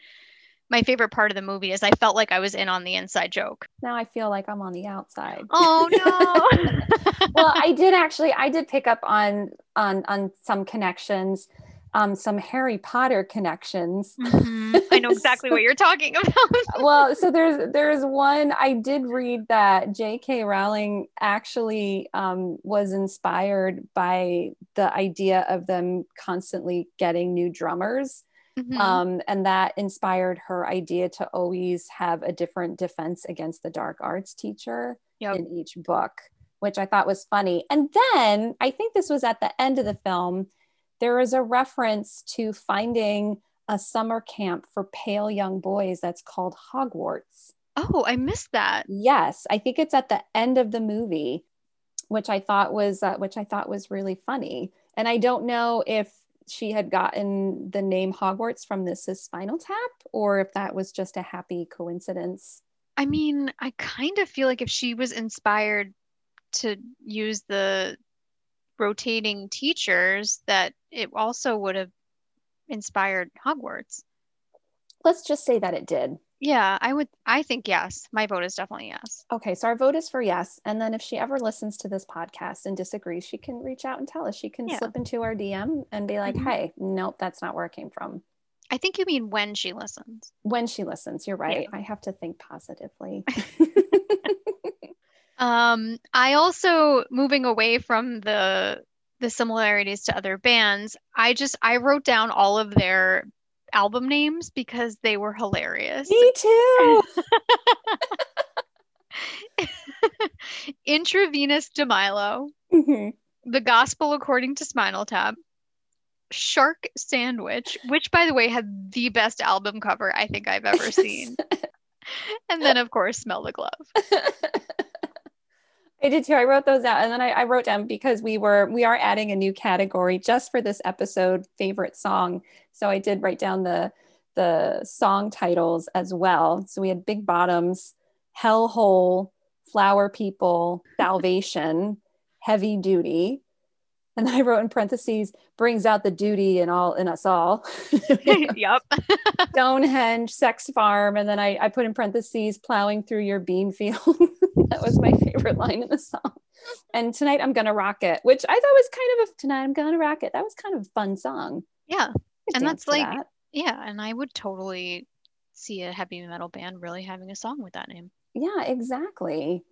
Speaker 3: My favorite part of the movie is I felt like I was in on the inside joke.
Speaker 1: now I feel like I'm on the outside.
Speaker 3: Oh no.
Speaker 1: well, I did actually I did pick up on on on some connections, um, some Harry Potter connections.
Speaker 3: Mhm. I know exactly what you're talking about.
Speaker 1: well, so there's there's one I did read that J.K. Rowling actually um, was inspired by the idea of them constantly getting new drummers.
Speaker 3: Mhm.
Speaker 1: Um, and that inspired her idea to always have a different defense against the dark arts teacher
Speaker 3: Yep.
Speaker 1: in each book, which I thought was funny. And then I think this was at the end of the film, there is a reference to finding a summer camp for pale young boys that's called Hogwarts.
Speaker 3: Oh, I missed that.
Speaker 1: Yes, I think it's at the end of the movie, which I thought was uh, which I thought was really funny. And I don't know if she had gotten the name Hogwarts from this is Spinal Tap or if that was just a happy coincidence.
Speaker 3: I mean, I kind of feel like if she was inspired to use the rotating teachers, that it also would have inspired Hogwarts.
Speaker 1: Let's just say that it did.
Speaker 3: Yeah, I would, I think yes. My vote is definitely yes.
Speaker 1: Okay, so our vote is for yes. And then if she ever listens to this podcast and disagrees, she can reach out and tell us. She can
Speaker 3: Yeah.
Speaker 1: slip into our DM and be like,
Speaker 3: Mhm.
Speaker 1: hey, nope, that's not where it came from.
Speaker 3: I think you mean when she listens.
Speaker 1: When she listens, you're right. I have to think positively.
Speaker 3: Um, I also moving away from the the similarities to other bands, I just I wrote down all of their album names because they were hilarious.
Speaker 1: Me too.
Speaker 3: Intravenus de Milo,
Speaker 1: Mhm.
Speaker 3: The Gospel According to Spinal Tap, Shark Sandwich, which by the way had the best album cover I think I've ever seen. and then of course Smell the Glove.
Speaker 1: I did too. I wrote those out, and then I, I wrote down because we were we are adding a new category just for this episode, favorite song. So I did write down the the song titles as well. So we had Big Bottoms, Hellhole, Flower People, Salvation, Heavy Duty, and then I wrote in parentheses, brings out the duty in all in us all.
Speaker 3: yep.
Speaker 1: Stonehenge, sex farm, and then I, I put in parentheses, plowing through your bean field. that was my favorite line in the song. And tonight I'm gonna rock it, which I thought was kind of a tonight I'm gonna rock it. That was kind of a fun song.
Speaker 3: Yeah. And that's like
Speaker 1: that.
Speaker 3: yeah, and I would totally see a heavy metal band really having a song with that name.
Speaker 1: yeah exactly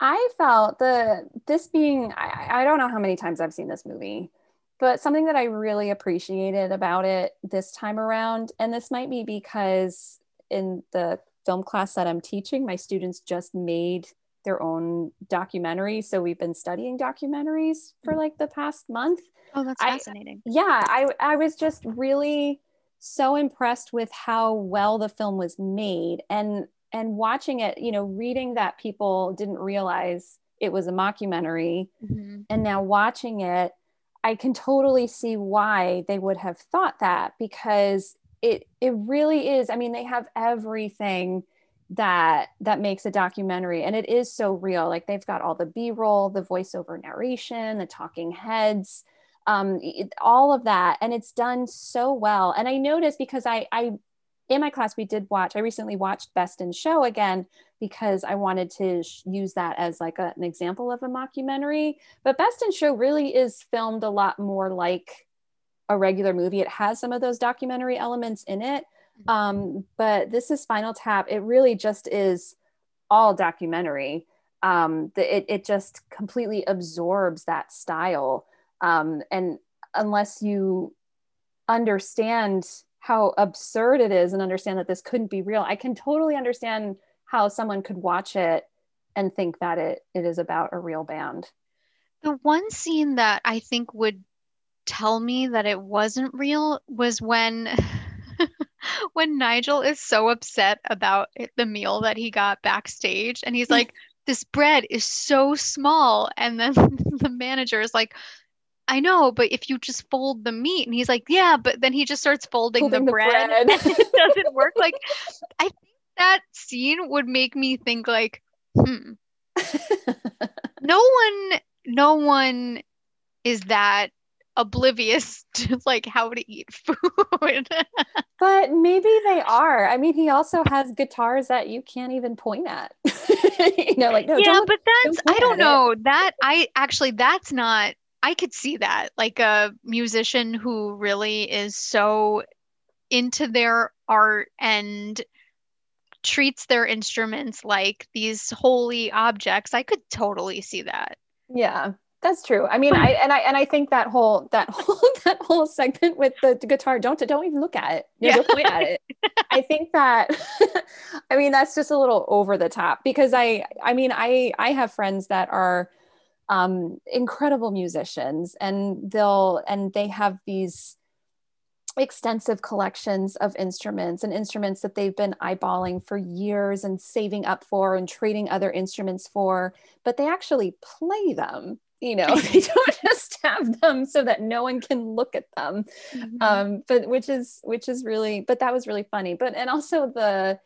Speaker 1: i felt the this being I, I don't know how many times i've seen this movie but something that i really appreciated about it this time around and this might be because in the film class that i'm teaching my students just made their own documentary. So we've been studying documentaries for like the past month.
Speaker 3: Oh, that's
Speaker 1: I-
Speaker 3: fascinating.
Speaker 1: yeah i i was just really so impressed with how well the film was made. And and watching it you know reading that people didn't realize it was a mockumentary
Speaker 3: Mhm.
Speaker 1: and now watching it i can totally see why they would have thought that because it it really is i mean they have everything that that makes a documentary and it is so real like they've got all the b-roll the voiceover narration the talking heads um, it- all of that and it's done so well and i noticed because i i in my class we did watch i recently watched best in show again because i wanted to sh- use that as like a- an example of a mockumentary but best in show really is filmed a lot more like a regular movie it has some of those documentary elements in it um, but this is Spinal Tap. It really just is all documentary. Um, the, it, it just completely absorbs that style. Um, and unless you understand how absurd it is and understand that this couldn't be real, I can totally understand how someone could watch it and think that it, it is about a real band.
Speaker 3: The one scene that I think would tell me that it wasn't real was when when Nigel is so upset about it- the meal that he got backstage and he's like this bread is so small and then the manager is like I know but if you just fold the meat and he's like yeah but then he just starts folding,
Speaker 1: Folding
Speaker 3: the,
Speaker 1: the
Speaker 3: bread,
Speaker 1: bread.
Speaker 3: it doesn't work like I think that scene would make me think like hmm no one no one is that oblivious to like how to eat food
Speaker 1: But maybe they are. I mean, he also has guitars that you can't even point at. you know, like no,
Speaker 3: yeah but that's
Speaker 1: don't
Speaker 3: i don't
Speaker 1: at it.
Speaker 3: know that i actually that's not i could see that like a musician who really is so into their art and treats their instruments like these holy objects i could totally see that
Speaker 1: Yeah, that's true. I mean, I and I and I think that whole that whole that whole segment with the, guitar, don't don't even look at it. You
Speaker 3: Yeah.
Speaker 1: don't point at it. I think that I mean that's just a little over the top because I I mean I I have friends that are um incredible musicians and they'll and they have these extensive collections of instruments and instruments that they've been eyeballing for years and saving up for and trading other instruments for but they actually play them you know they don't just have them so that no one can look at them. Um but which is which is really but that was really funny. But and also the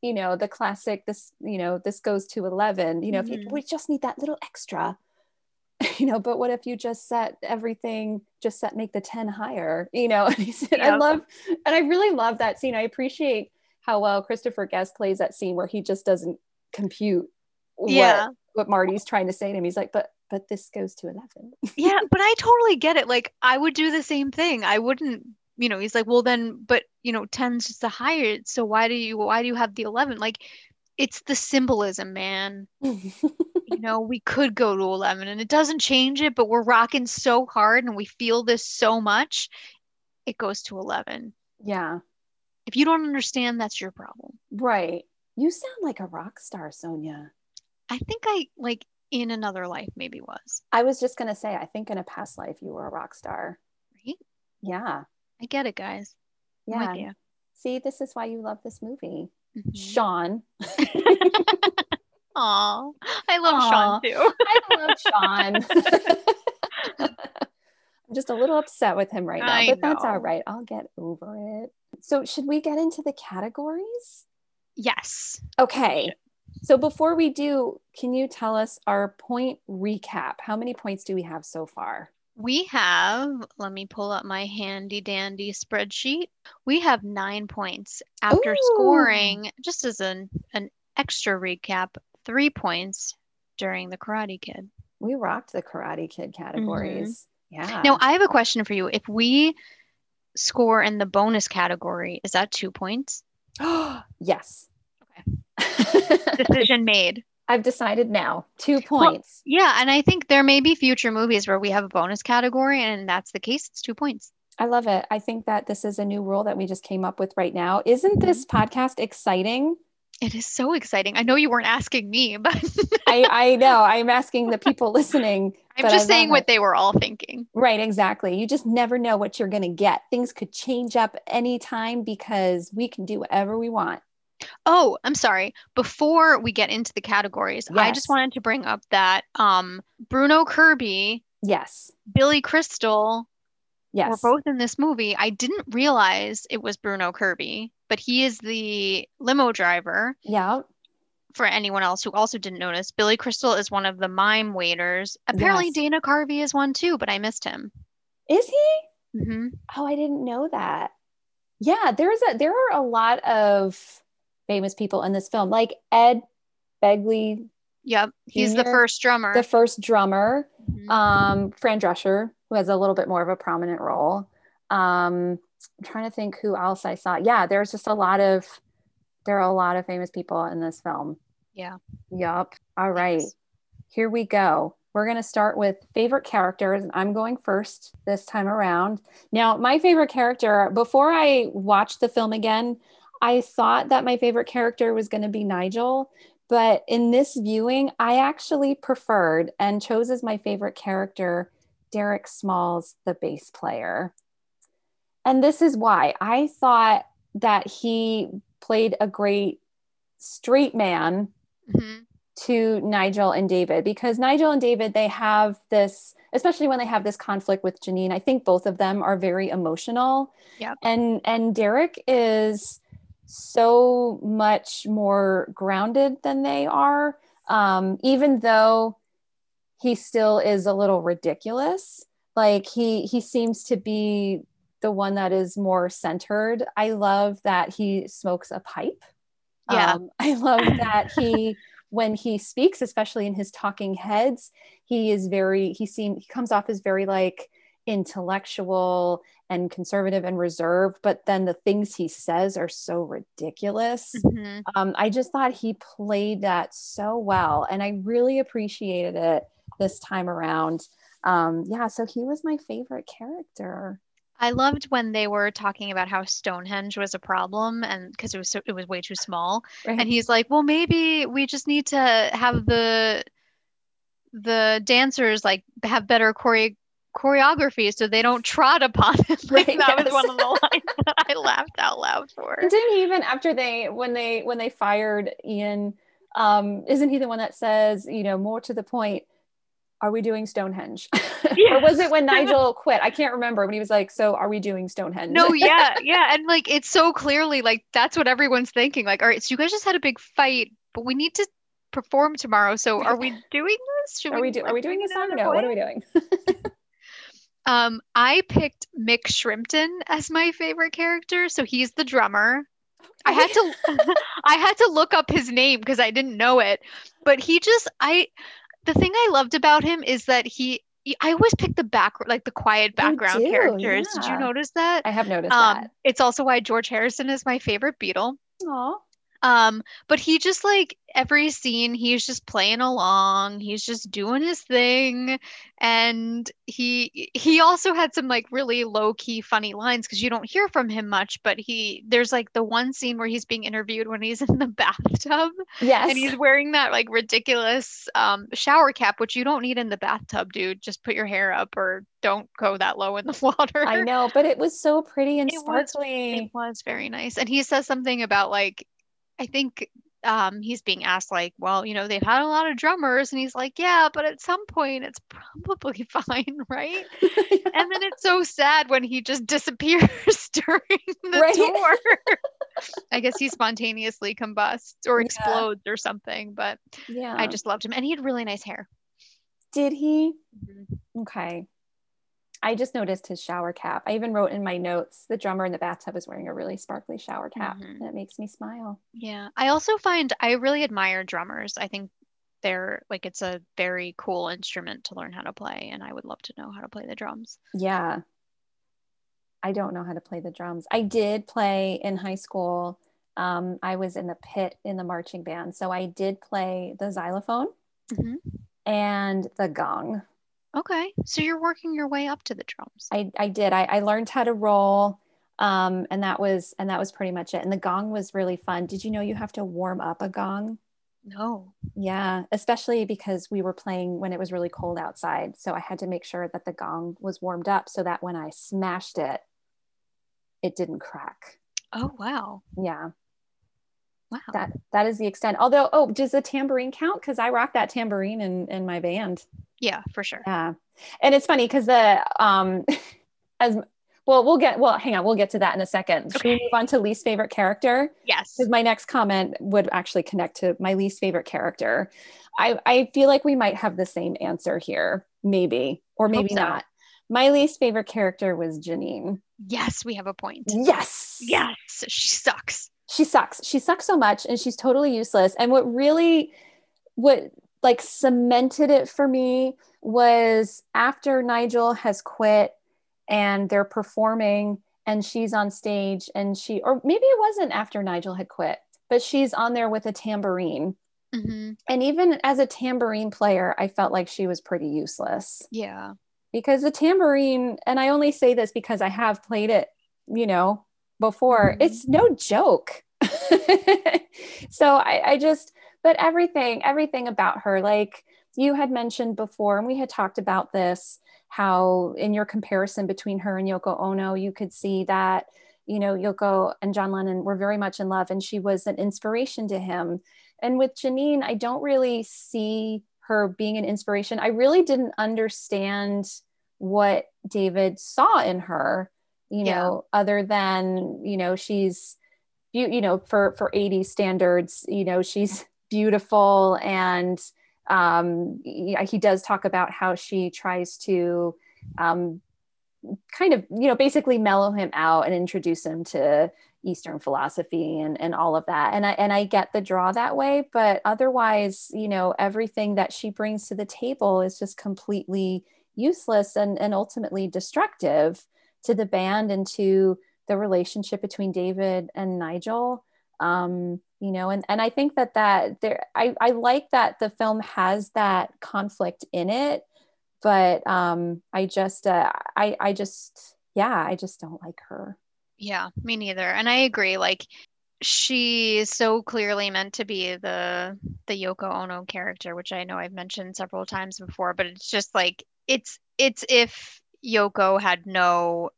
Speaker 1: you know the classic this you know this goes to 11 you know if you,
Speaker 3: Mhm.
Speaker 1: we just need that little extra you know but what if you just set everything just set make the 10 higher you know and he said i love and i really love that scene i appreciate how well christopher guest plays that scene where he just doesn't compute what
Speaker 3: Yeah.
Speaker 1: what marty's trying to say to him he's like but but this goes to 11
Speaker 3: yeah, but I totally get it. Like I would do the same thing. I wouldn't, you know, he's like, well then, but you know, 10's just the higher. So why do you why do you have the 11? Like it's the symbolism, man. You know, we could go to 11 and it doesn't change it, but we're rocking so hard and we feel this so much. It goes to 11.
Speaker 1: yeah
Speaker 3: If you don't understand, that's your problem.
Speaker 1: right you sound like a rock star sonia
Speaker 3: I think I like in another life maybe was.
Speaker 1: i was just going to say i think in a past life you were a rock star
Speaker 3: Right?
Speaker 1: yeah
Speaker 3: I get it, guys.
Speaker 1: Yeah see this is why you love this movie
Speaker 3: Mhm.
Speaker 1: sean
Speaker 3: Aw, I love
Speaker 1: Aw.
Speaker 3: Sean too.
Speaker 1: I love Sean. I'm just a little upset with him right now,
Speaker 3: I
Speaker 1: but that's all right. I'll get over it. So, should we get into the categories?
Speaker 3: Yes.
Speaker 1: Okay. So, before we do, can you tell us our point recap? How many points do we have so far?
Speaker 3: We have, let me pull up my handy dandy spreadsheet. We have nine points after
Speaker 1: Ooh.
Speaker 3: scoring, just as an, an extra recap, three points during the Karate Kid.
Speaker 1: We rocked the Karate Kid categories. Mm-hmm. Yeah.
Speaker 3: Now, I have a question for you. If we score in the bonus category, is that two points?
Speaker 1: yes. Okay.
Speaker 3: Decision made.
Speaker 1: I've decided now. Two points.
Speaker 3: Yeah, and I think there may be future movies where we have a bonus category, and that's the case. It's two points.
Speaker 1: I love it. I think that this is a new rule that we just came up with right now. Isn't this mm-hmm. podcast exciting?
Speaker 3: It is so exciting. I know you weren't asking me, but
Speaker 1: I, I know. I'm asking the people listening.
Speaker 3: I'm just saying what they were all thinking.
Speaker 1: Right, exactly. You just never know what you're going to get. Things could change up anytime because we can do whatever we want.
Speaker 3: Oh, I'm sorry. Before we get into the categories, I just wanted to bring up that um, Bruno Kirby,
Speaker 1: Yes.
Speaker 3: Billy Crystal
Speaker 1: Yes.
Speaker 3: were both in this movie. I didn't realize it was Bruno Kirby, but he is the limo driver.
Speaker 1: Yeah.
Speaker 3: For anyone else who also didn't notice, Billy Crystal is one of the mime waiters. Apparently,
Speaker 1: Yes.
Speaker 3: Dana Carvey is one too, but I missed him.
Speaker 1: Is he?
Speaker 3: Mm-hmm.
Speaker 1: Oh, I didn't know that. Yeah, there's a there are a lot of famous people in this film, like Ed Begley,
Speaker 3: Yep, he's the first drummer.
Speaker 1: the first drummer. Um, Fran Drescher, who has a little bit more of a prominent role. Um, I'm trying to think who else I saw. Yeah, there's just a lot of there are a lot of famous people in this film.
Speaker 3: Yeah.
Speaker 1: Yup. All right. Here we go. We're going to start with favorite characters. I'm going first this time around. Now, my favorite character, before I watched the film again, I thought that my favorite character was going to be Nigel. But in this viewing, I actually preferred and chose as my favorite character Derek Smalls, the bass player. And this is why I thought that he played a great straight man
Speaker 3: Mhm.
Speaker 1: to Nigel and David because Nigel and David they have this especially when they have this conflict with Jeanine I think both of them are very emotional and and Derek is so much more grounded than they are. Um, even though he still is a little ridiculous like he he seems to be the one that is more centered. I love that he smokes a pipe.
Speaker 3: Yeah.
Speaker 1: um, I love that he, when he speaks, especially in his talking heads, he is very, he seems, he comes off as very like intellectual and conservative and reserved, but then the things he says are so ridiculous.
Speaker 3: Mhm.
Speaker 1: Um, I just thought he played that so well, and I really appreciated it this time around. Um, yeah, so he was my favorite character.
Speaker 3: I loved when they were talking about how Stonehenge was a problem and because it was so, it was way too small.
Speaker 1: Right?
Speaker 3: And he's like, "Well, maybe we just need to have the the dancers like have better chore- choreography so they don't trot upon it." Like
Speaker 1: Right,
Speaker 3: that was one of the lines that I laughed out loud for.
Speaker 1: And didn't he even after they when they when they fired Ian, um, isn't he the one that says, you know, more to the point, are we doing Stonehenge? or was it when Nigel quit? I can't remember when he was like, so are we doing Stonehenge?
Speaker 3: No, yeah, yeah, and like it's so clearly like that's what everyone's thinking. Like, all right, so you guys just had a big fight, but we need to perform tomorrow. So are we doing this? Should
Speaker 1: are we do, are we doing this song? No, what are we doing?
Speaker 3: Um, I picked Mick Shrimpton as my favorite character, so he's the drummer. I had to I had to look up his name because I didn't know it. But he just I the thing I loved about him is that he I always pick the back like the quiet background
Speaker 1: do,
Speaker 3: characters. Did you notice that?
Speaker 1: I have noticed
Speaker 3: Um,
Speaker 1: that.
Speaker 3: it's also why George Harrison is my favorite Beatle.
Speaker 1: Aw.
Speaker 3: Um, but he just like every scene, he's just playing along, he's just doing his thing. And he he also had some like really low-key funny lines because you don't hear from him much, but he there's like the one scene where he's being interviewed when he's in the bathtub
Speaker 1: Yes.
Speaker 3: and he's wearing that like ridiculous um shower cap, which you don't need in the bathtub, dude. Just put your hair up or don't go that low in the water.
Speaker 1: I know, but it was so pretty and
Speaker 3: It was-
Speaker 1: sparkly.
Speaker 3: It was very nice. And he says something about like, I think um, he's being asked like, well, you know, they've had a lot of drummers, and he's like, yeah, but at some point it's probably fine, right? And then it's so sad when he just disappears during the
Speaker 1: Right.
Speaker 3: tour. I guess he spontaneously combusts or
Speaker 1: Yeah.
Speaker 3: explodes or something, but
Speaker 1: yeah.
Speaker 3: I just loved him, and he had really nice hair.
Speaker 1: did he? Okay. I just noticed his shower cap. I even wrote in my notes the drummer in the bathtub is wearing a really sparkly shower cap,
Speaker 3: Mhm.
Speaker 1: and it makes me smile.
Speaker 3: Yeah. I also find I really admire drummers. I think they're like it's a very cool instrument to learn how to play, and I would love to know how to play the drums.
Speaker 1: Yeah. I don't know how to play the drums. I did play in high school. Um, I was in the pit in the marching band. So I did play the xylophone
Speaker 3: Mhm.
Speaker 1: and the gong.
Speaker 3: Okay. So you're working your way up to the drums.
Speaker 1: I, I did. I, I learned how to roll. Um, and that was and that was pretty much it. And the gong was really fun. Did you know you have to warm up a gong?
Speaker 3: No.
Speaker 1: Yeah, especially because we were playing when it was really cold outside. So I had to make sure that the gong was warmed up so that when I smashed it, it didn't crack.
Speaker 3: Oh, wow.
Speaker 1: Yeah,
Speaker 3: Wow.
Speaker 1: that that is the extent. Although, oh, does the tambourine count? Because I rock that tambourine in in my band.
Speaker 3: yeah, for sure.
Speaker 1: Yeah, and it's funny because the um as well we'll get well hang on we'll get to that in a second. Should we move on to least favorite character?
Speaker 3: Yes.
Speaker 1: because my next comment would actually connect to my least favorite character. I, I feel like we might have the same answer here, maybe, or maybe
Speaker 3: so.
Speaker 1: not. My least favorite character was Jeanine.
Speaker 3: Yes, we have a point.
Speaker 1: Yes.
Speaker 3: Yes, she sucks.
Speaker 1: She sucks. She sucks so much and she's totally useless. And what really, what like cemented it for me was after Nigel has quit and they're performing and she's on stage and she, or maybe it wasn't after Nigel had quit, but she's on there with a tambourine.
Speaker 3: hmm
Speaker 1: And even as a tambourine player, I felt like she was pretty useless
Speaker 3: Yeah.
Speaker 1: because the tambourine, and I only say this because I have played it, you know, before,
Speaker 3: Mhm.
Speaker 1: it's no joke. so I, I just, but everything, everything about her, like you had mentioned before, and we had talked about this, how in your comparison between her and Yoko Ono, you could see that, you know, Yoko and John Lennon were very much in love and she was an inspiration to him. And with Jeanine, I don't really see her being an inspiration. I really didn't understand what David saw in her, you
Speaker 3: Yeah.
Speaker 1: know, other than, you know, she's you, you know, for for 80 standards, you know, she's beautiful and um he, he does talk about how she tries to um kind of, you know, basically mellow him out and introduce him to Eastern philosophy and, and all of that. And I and I get the draw that way, but otherwise, you know, everything that she brings to the table is just completely useless and, and ultimately destructive to the band and to the relationship between David and Nigel. Um, you know, and, and I think that that there, I, I like that the film has that conflict in it, but um, I just, uh, I, I just, yeah, I just don't like her.
Speaker 3: Yeah, me neither. And I agree. Like she is so clearly meant to be the the Yoko Ono character, which I know I've mentioned several times before, but it's just like it's it's if Yoko had no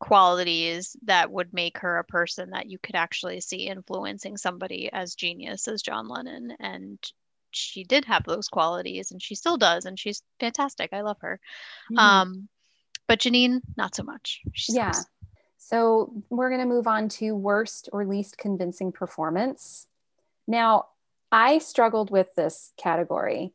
Speaker 3: qualities that would make her a person that you could actually see influencing somebody as genius as John Lennon. And she did have those qualities and she still does, and she's fantastic. I love her. Um, but Jeanine, not so much. She
Speaker 1: Yeah.
Speaker 3: sucks.
Speaker 1: So we're going to move on to worst or least convincing performance. Now, I struggled with this category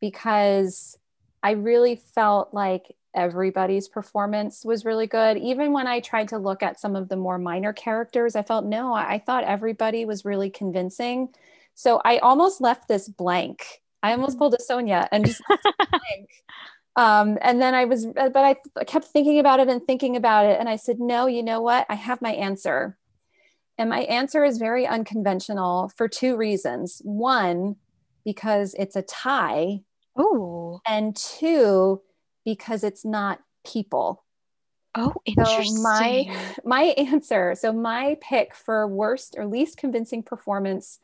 Speaker 1: because I really felt like everybody's performance was really good. Even when I tried to look at some of the more minor characters, I felt no, I thought everybody was really convincing. So I almost left this blank. I almost pulled a Sonia and just left it blank. Um, and then I was, but I, I kept thinking about it and thinking about it. And I said, no, you know what? I have my answer. And my answer is very unconventional for two reasons. One, because it's a tie,
Speaker 3: Oh,
Speaker 1: and two, because it's not people.
Speaker 3: oh,
Speaker 1: So
Speaker 3: interesting.
Speaker 1: my my answer, so my pick for worst or least convincing performance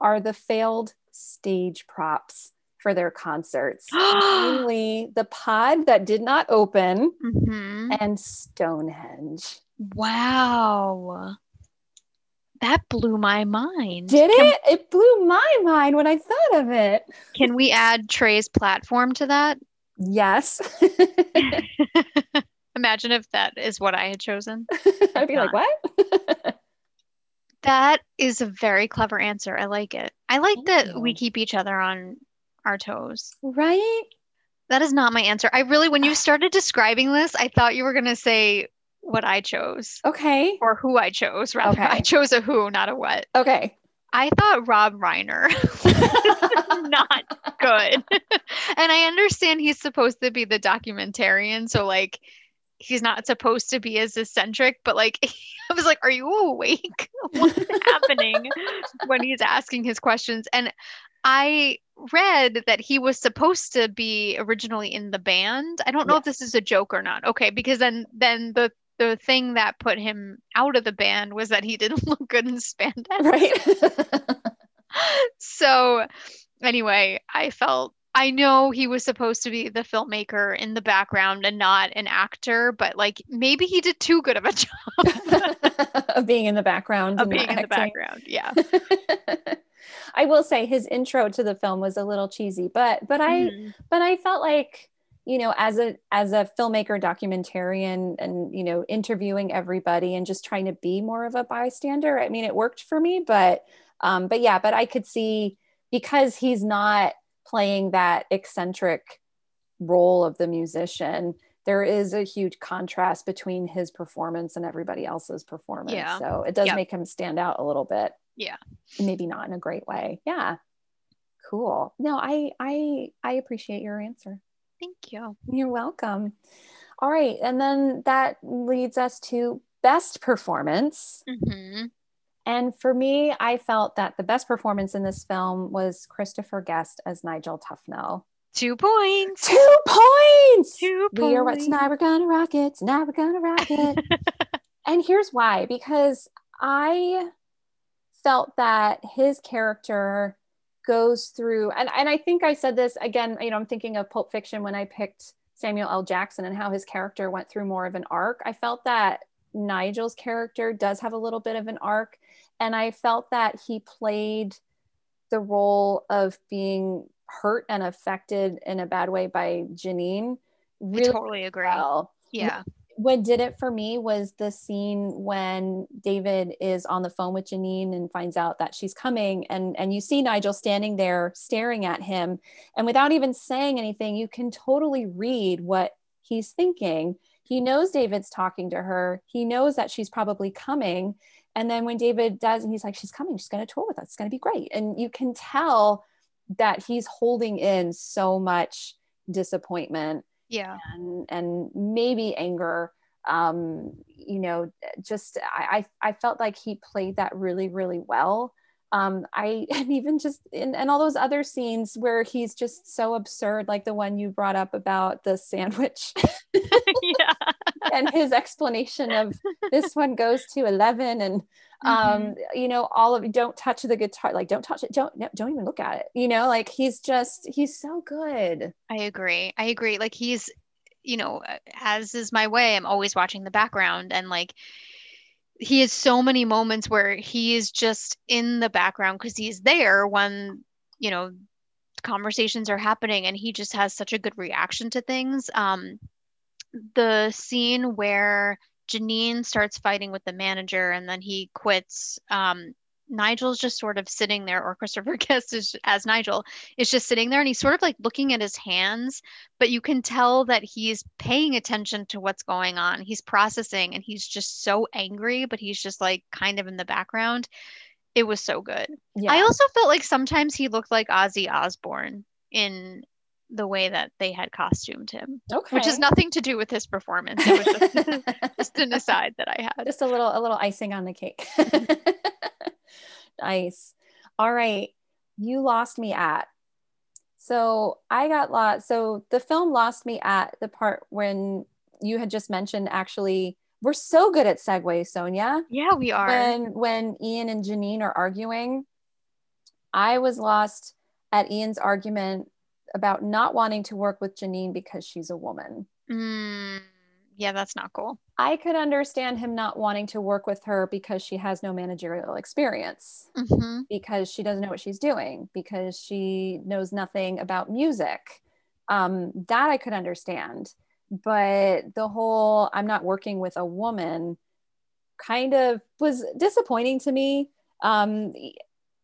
Speaker 1: are the failed stage props for their concerts, namely the pod that did not open
Speaker 3: Mhm.
Speaker 1: and Stonehenge.
Speaker 3: Wow. That blew my mind.
Speaker 1: Did
Speaker 3: Can-
Speaker 1: it? It blew my mind when I thought of it.
Speaker 3: Can we add Trey's platform to that?
Speaker 1: Yes.
Speaker 3: Imagine if that is what I had chosen.
Speaker 1: I'd be like, what?
Speaker 3: That is a very clever answer. I like it. I like
Speaker 1: Thank
Speaker 3: that we keep each other on our toes.
Speaker 1: right?
Speaker 3: That is not my answer. I really, when you started describing this, I thought you were going to say what I chose
Speaker 1: Okay.
Speaker 3: or who I chose. Rather,
Speaker 1: Okay.
Speaker 3: I chose a who, not a what.
Speaker 1: Okay.
Speaker 3: I thought Rob Reiner not good. and I understand he's supposed to be the documentarian, so like he's not supposed to be as eccentric, but like I was like, are you awake? What's happening when he's asking his questions? And I read that he was supposed to be originally in the band. I don't know if this is a joke or not. Okay, because then then the the thing that put him out of the band was that he didn't look good in spandex.
Speaker 1: Right.
Speaker 3: So anyway, I felt I know he was supposed to be the filmmaker in the background and not an actor, but like maybe he did too good of a job
Speaker 1: of being in the background.
Speaker 3: of being in the background. Yeah.
Speaker 1: I will say his intro to the film was a little cheesy, but but I
Speaker 3: Mhm.
Speaker 1: but I felt like you know as a as a filmmaker documentarian and you know interviewing everybody and just trying to be more of a bystander i mean it worked for me but um but yeah but i could see because he's not playing that eccentric role of the musician there is a huge contrast between his performance and everybody else's performance
Speaker 3: Yeah.
Speaker 1: so it does
Speaker 3: Yep.
Speaker 1: make him stand out a little bit
Speaker 3: Yeah.
Speaker 1: maybe not in a great way yeah cool no i i i appreciate your answer
Speaker 3: Thank you.
Speaker 1: you're welcome all right and then that leads us to best performance
Speaker 3: hmm
Speaker 1: and for me i felt that the best performance in this film was christopher guest as nigel tufnel
Speaker 3: Two points.
Speaker 1: two points
Speaker 3: Two
Speaker 1: we are what
Speaker 3: points.
Speaker 1: tonight we're gonna rock it tonight we're gonna rock it and here's why because i felt that his character goes through and, and i think i said this again you know i'm thinking of pulp fiction when i picked samuel l jackson and how his character went through more of an arc i felt that nigel's character does have a little bit of an arc and i felt that he played the role of being hurt and affected in a bad way by jeanine
Speaker 3: I totally agree.
Speaker 1: well
Speaker 3: Yeah.
Speaker 1: What did it for me was the scene when David is on the phone with Jeanine and finds out that she's coming and and you see Nigel standing there staring at him and without even saying anything you can totally read what he's thinking. He knows David's talking to her. He knows that she's probably coming and then when David does and he's like she's coming. She's going to tour with us. It's going to be great. And you can tell that he's holding in so much disappointment
Speaker 3: Yeah.
Speaker 1: and and maybe anger um you know just I, I i felt like he played that really really well um i and even just in and all those other scenes where he's just so absurd like the one you brought up about the sandwich
Speaker 3: yeah.
Speaker 1: and his explanation of this one goes to 11 and um you know all of don't touch the guitar like don't touch it don't no, don't even look at it you know like he's just he's so good
Speaker 3: I agree. I agree. Like he's, you know, as is my way, I'm always watching the background and like he has so many moments where he is just in the background because he's there when, you know, conversations are happening and he just has such a good reaction to things. Um the scene where Jeanine starts fighting with the manager and then he quits. Um, Nigel's just sort of sitting there, or Christopher Guest is, as Nigel is just sitting there and he's sort of like looking at his hands, but you can tell that he's paying attention to what's going on. He's processing and he's just so angry, but he's just like kind of in the background. It was so good.
Speaker 1: yeah
Speaker 3: I also felt like sometimes he looked like Ozzy Osbourne in the way that they had costumed him
Speaker 1: okay
Speaker 3: which has nothing to do with his performance. It was just, just an aside that I had.
Speaker 1: just a little a little icing on the cake nice all right you lost me at. So i got lost so the film lost me at the part when you had just mentioned actually we're so good at segues sonia.
Speaker 3: Yeah, we are.
Speaker 1: when when ian and jeanine are arguing i was lost at ian's argument about not wanting to work with jeanine because she's a woman.
Speaker 3: Mm, yeah, that's not cool.
Speaker 1: I could understand him not wanting to work with her because she has no managerial experience,
Speaker 3: hmm
Speaker 1: because she doesn't know what she's doing, because she knows nothing about music. Um, that I could understand. But the whole I'm not working with a woman kind of was disappointing to me. Um,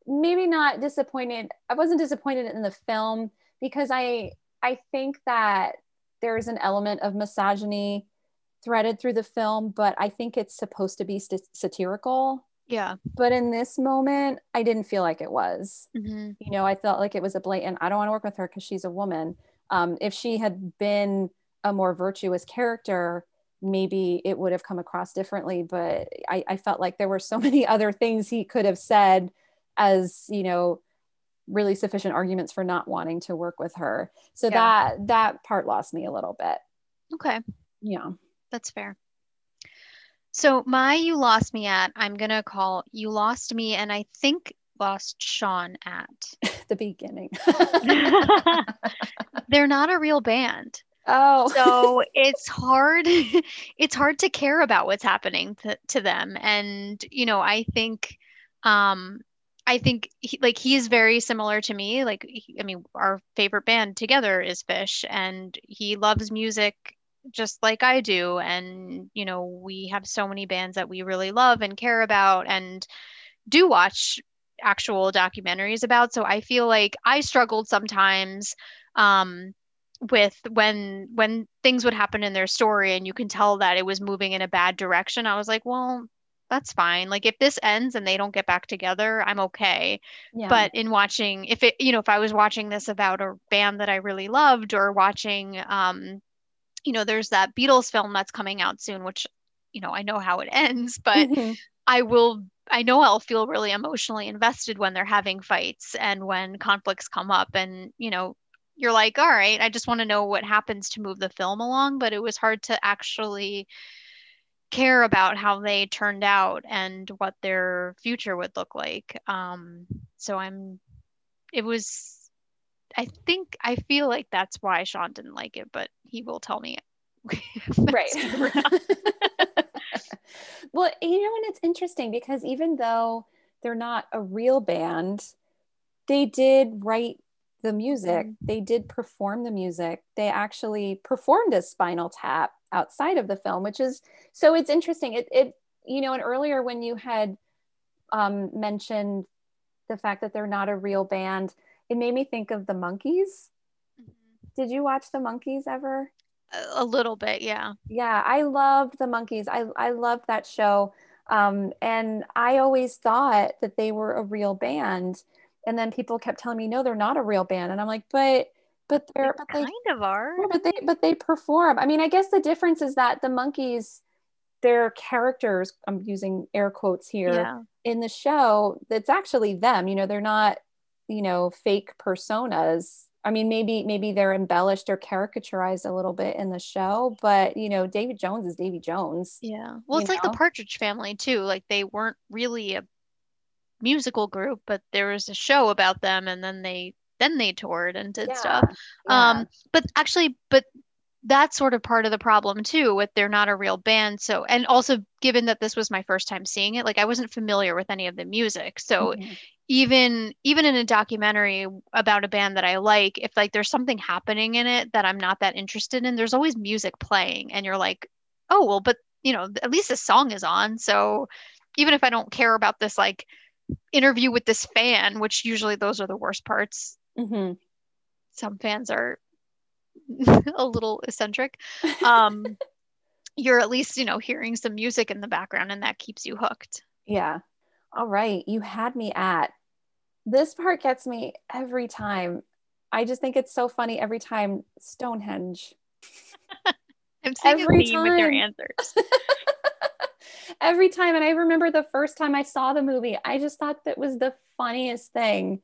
Speaker 1: maybe not disappointed. I wasn't disappointed in the film because I I think that there's an element of misogyny threaded through the film, but I think it's supposed to be st- satirical.
Speaker 3: Yeah.
Speaker 1: But in this moment, I didn't feel like it was.
Speaker 3: Mm-hmm.
Speaker 1: You know, I felt like it was a blatant, I don't want to work with her because she's a woman. Um, if she had been a more virtuous character, maybe it would have come across differently. But I, I felt like there were so many other things he could have said as, you know, really sufficient arguments for not wanting to work with her. So
Speaker 3: Yeah.
Speaker 1: that that part lost me a little bit.
Speaker 3: Okay.
Speaker 1: Yeah.
Speaker 3: That's fair. So my you lost me at, I'm gonna call you lost me and I think lost Sean at.
Speaker 1: the beginning.
Speaker 3: They're not a real band.
Speaker 1: oh.
Speaker 3: So it's hard it's hard to care about what's happening to, to them. And you know, I think um I think he, like he's very similar to me. Like he, I mean, our favorite band together is Phish and he loves music just like I do. And, you know, we have so many bands that we really love and care about and do watch actual documentaries about. So I feel like I struggled sometimes um, with when when things would happen in their story and you can tell that it was moving in a bad direction. I was like, well, that's fine. Like if this ends and they don't get back together, I'm okay
Speaker 1: yeah.
Speaker 3: but in watching if it you know if i was watching this about a band that i really loved or watching um you know there's that beatles film that's coming out soon which you know i know how it ends but
Speaker 1: Mhm.
Speaker 3: i will i know i'll feel really emotionally invested when they're having fights and when conflicts come up and you know you're like all right i just want to know what happens to move the film along but it was hard to actually care about how they turned out and what their future would look like um so i'm it was i think i feel like that's why sean didn't like it but he will tell me
Speaker 1: right
Speaker 3: true or not.
Speaker 1: well you know and it's interesting because even though they're not a real band they did write the music
Speaker 3: Mhm.
Speaker 1: they did perform the music they actually performed a spinal tap outside of the film which is so it's interesting it, it you know and earlier when you had um, mentioned the fact that they're not a real band it made me think of the Monkees. Did you watch the Monkees ever?
Speaker 3: A- a little bit yeah.
Speaker 1: Yeah i loved the Monkees. I i loved that show. Um, and i always thought that they were a real band. And then people kept telling me no they're not a real band. And i'm like but but they're but they
Speaker 3: kind of are.
Speaker 1: Yeah, but they but they perform. I mean i guess the difference is that the Monkees their characters i'm using air quotes here
Speaker 3: yeah.
Speaker 1: in the show it's actually them. You know they're not you know fake personas. I mean maybe maybe they're embellished or caricaturized a little bit in the show but you know david jones is davy jones
Speaker 3: yeah. Well it's like the partridge family too. Like they weren't really a musical group but there was a show about them and then they then they toured and did stuff.
Speaker 1: Yeah.
Speaker 3: Um, but actually, but that's sort of part of the problem too, with they're not a real band. So, and also given that this was my first time seeing it, like I wasn't familiar with any of the music. So
Speaker 1: Mhm.
Speaker 3: even even in a documentary about a band that I like, if like there's something happening in it that I'm not that interested in, there's always music playing, and you're like, oh well, but you know, at least this song is on. So even if I don't care about this like interview with this fan, which usually those are the worst parts,
Speaker 1: Mhm.
Speaker 3: some fans are a little eccentric um you're at least you know hearing some music in the background and that keeps you hooked.
Speaker 1: Yeah. All right. You had me at this part gets me every time. I just think it's so funny every time stonehenge.
Speaker 3: I'm seeing
Speaker 1: Every
Speaker 3: a with your
Speaker 1: time.
Speaker 3: answers.
Speaker 1: Every time and i remember the first time i saw the movie i just thought that was the funniest thing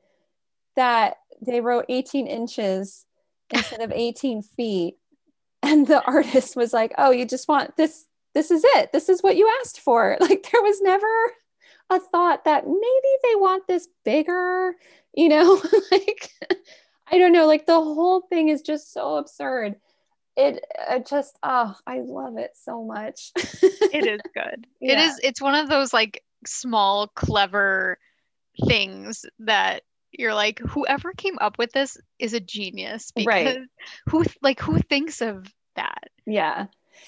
Speaker 1: that they wrote 18 inches instead of 18 feet. And the artist was like oh you just want this this is it. This is what you asked for. Like there was never a thought that maybe they want this bigger you know? Like i don't know. Like the whole thing is just so absurd. It, it just oh i love it so much.
Speaker 3: It is good. It
Speaker 1: Yeah.
Speaker 3: is it's one of those like small clever things that you're like whoever came up with this is a genius because
Speaker 1: Right.
Speaker 3: who like who thinks of that
Speaker 1: Yeah.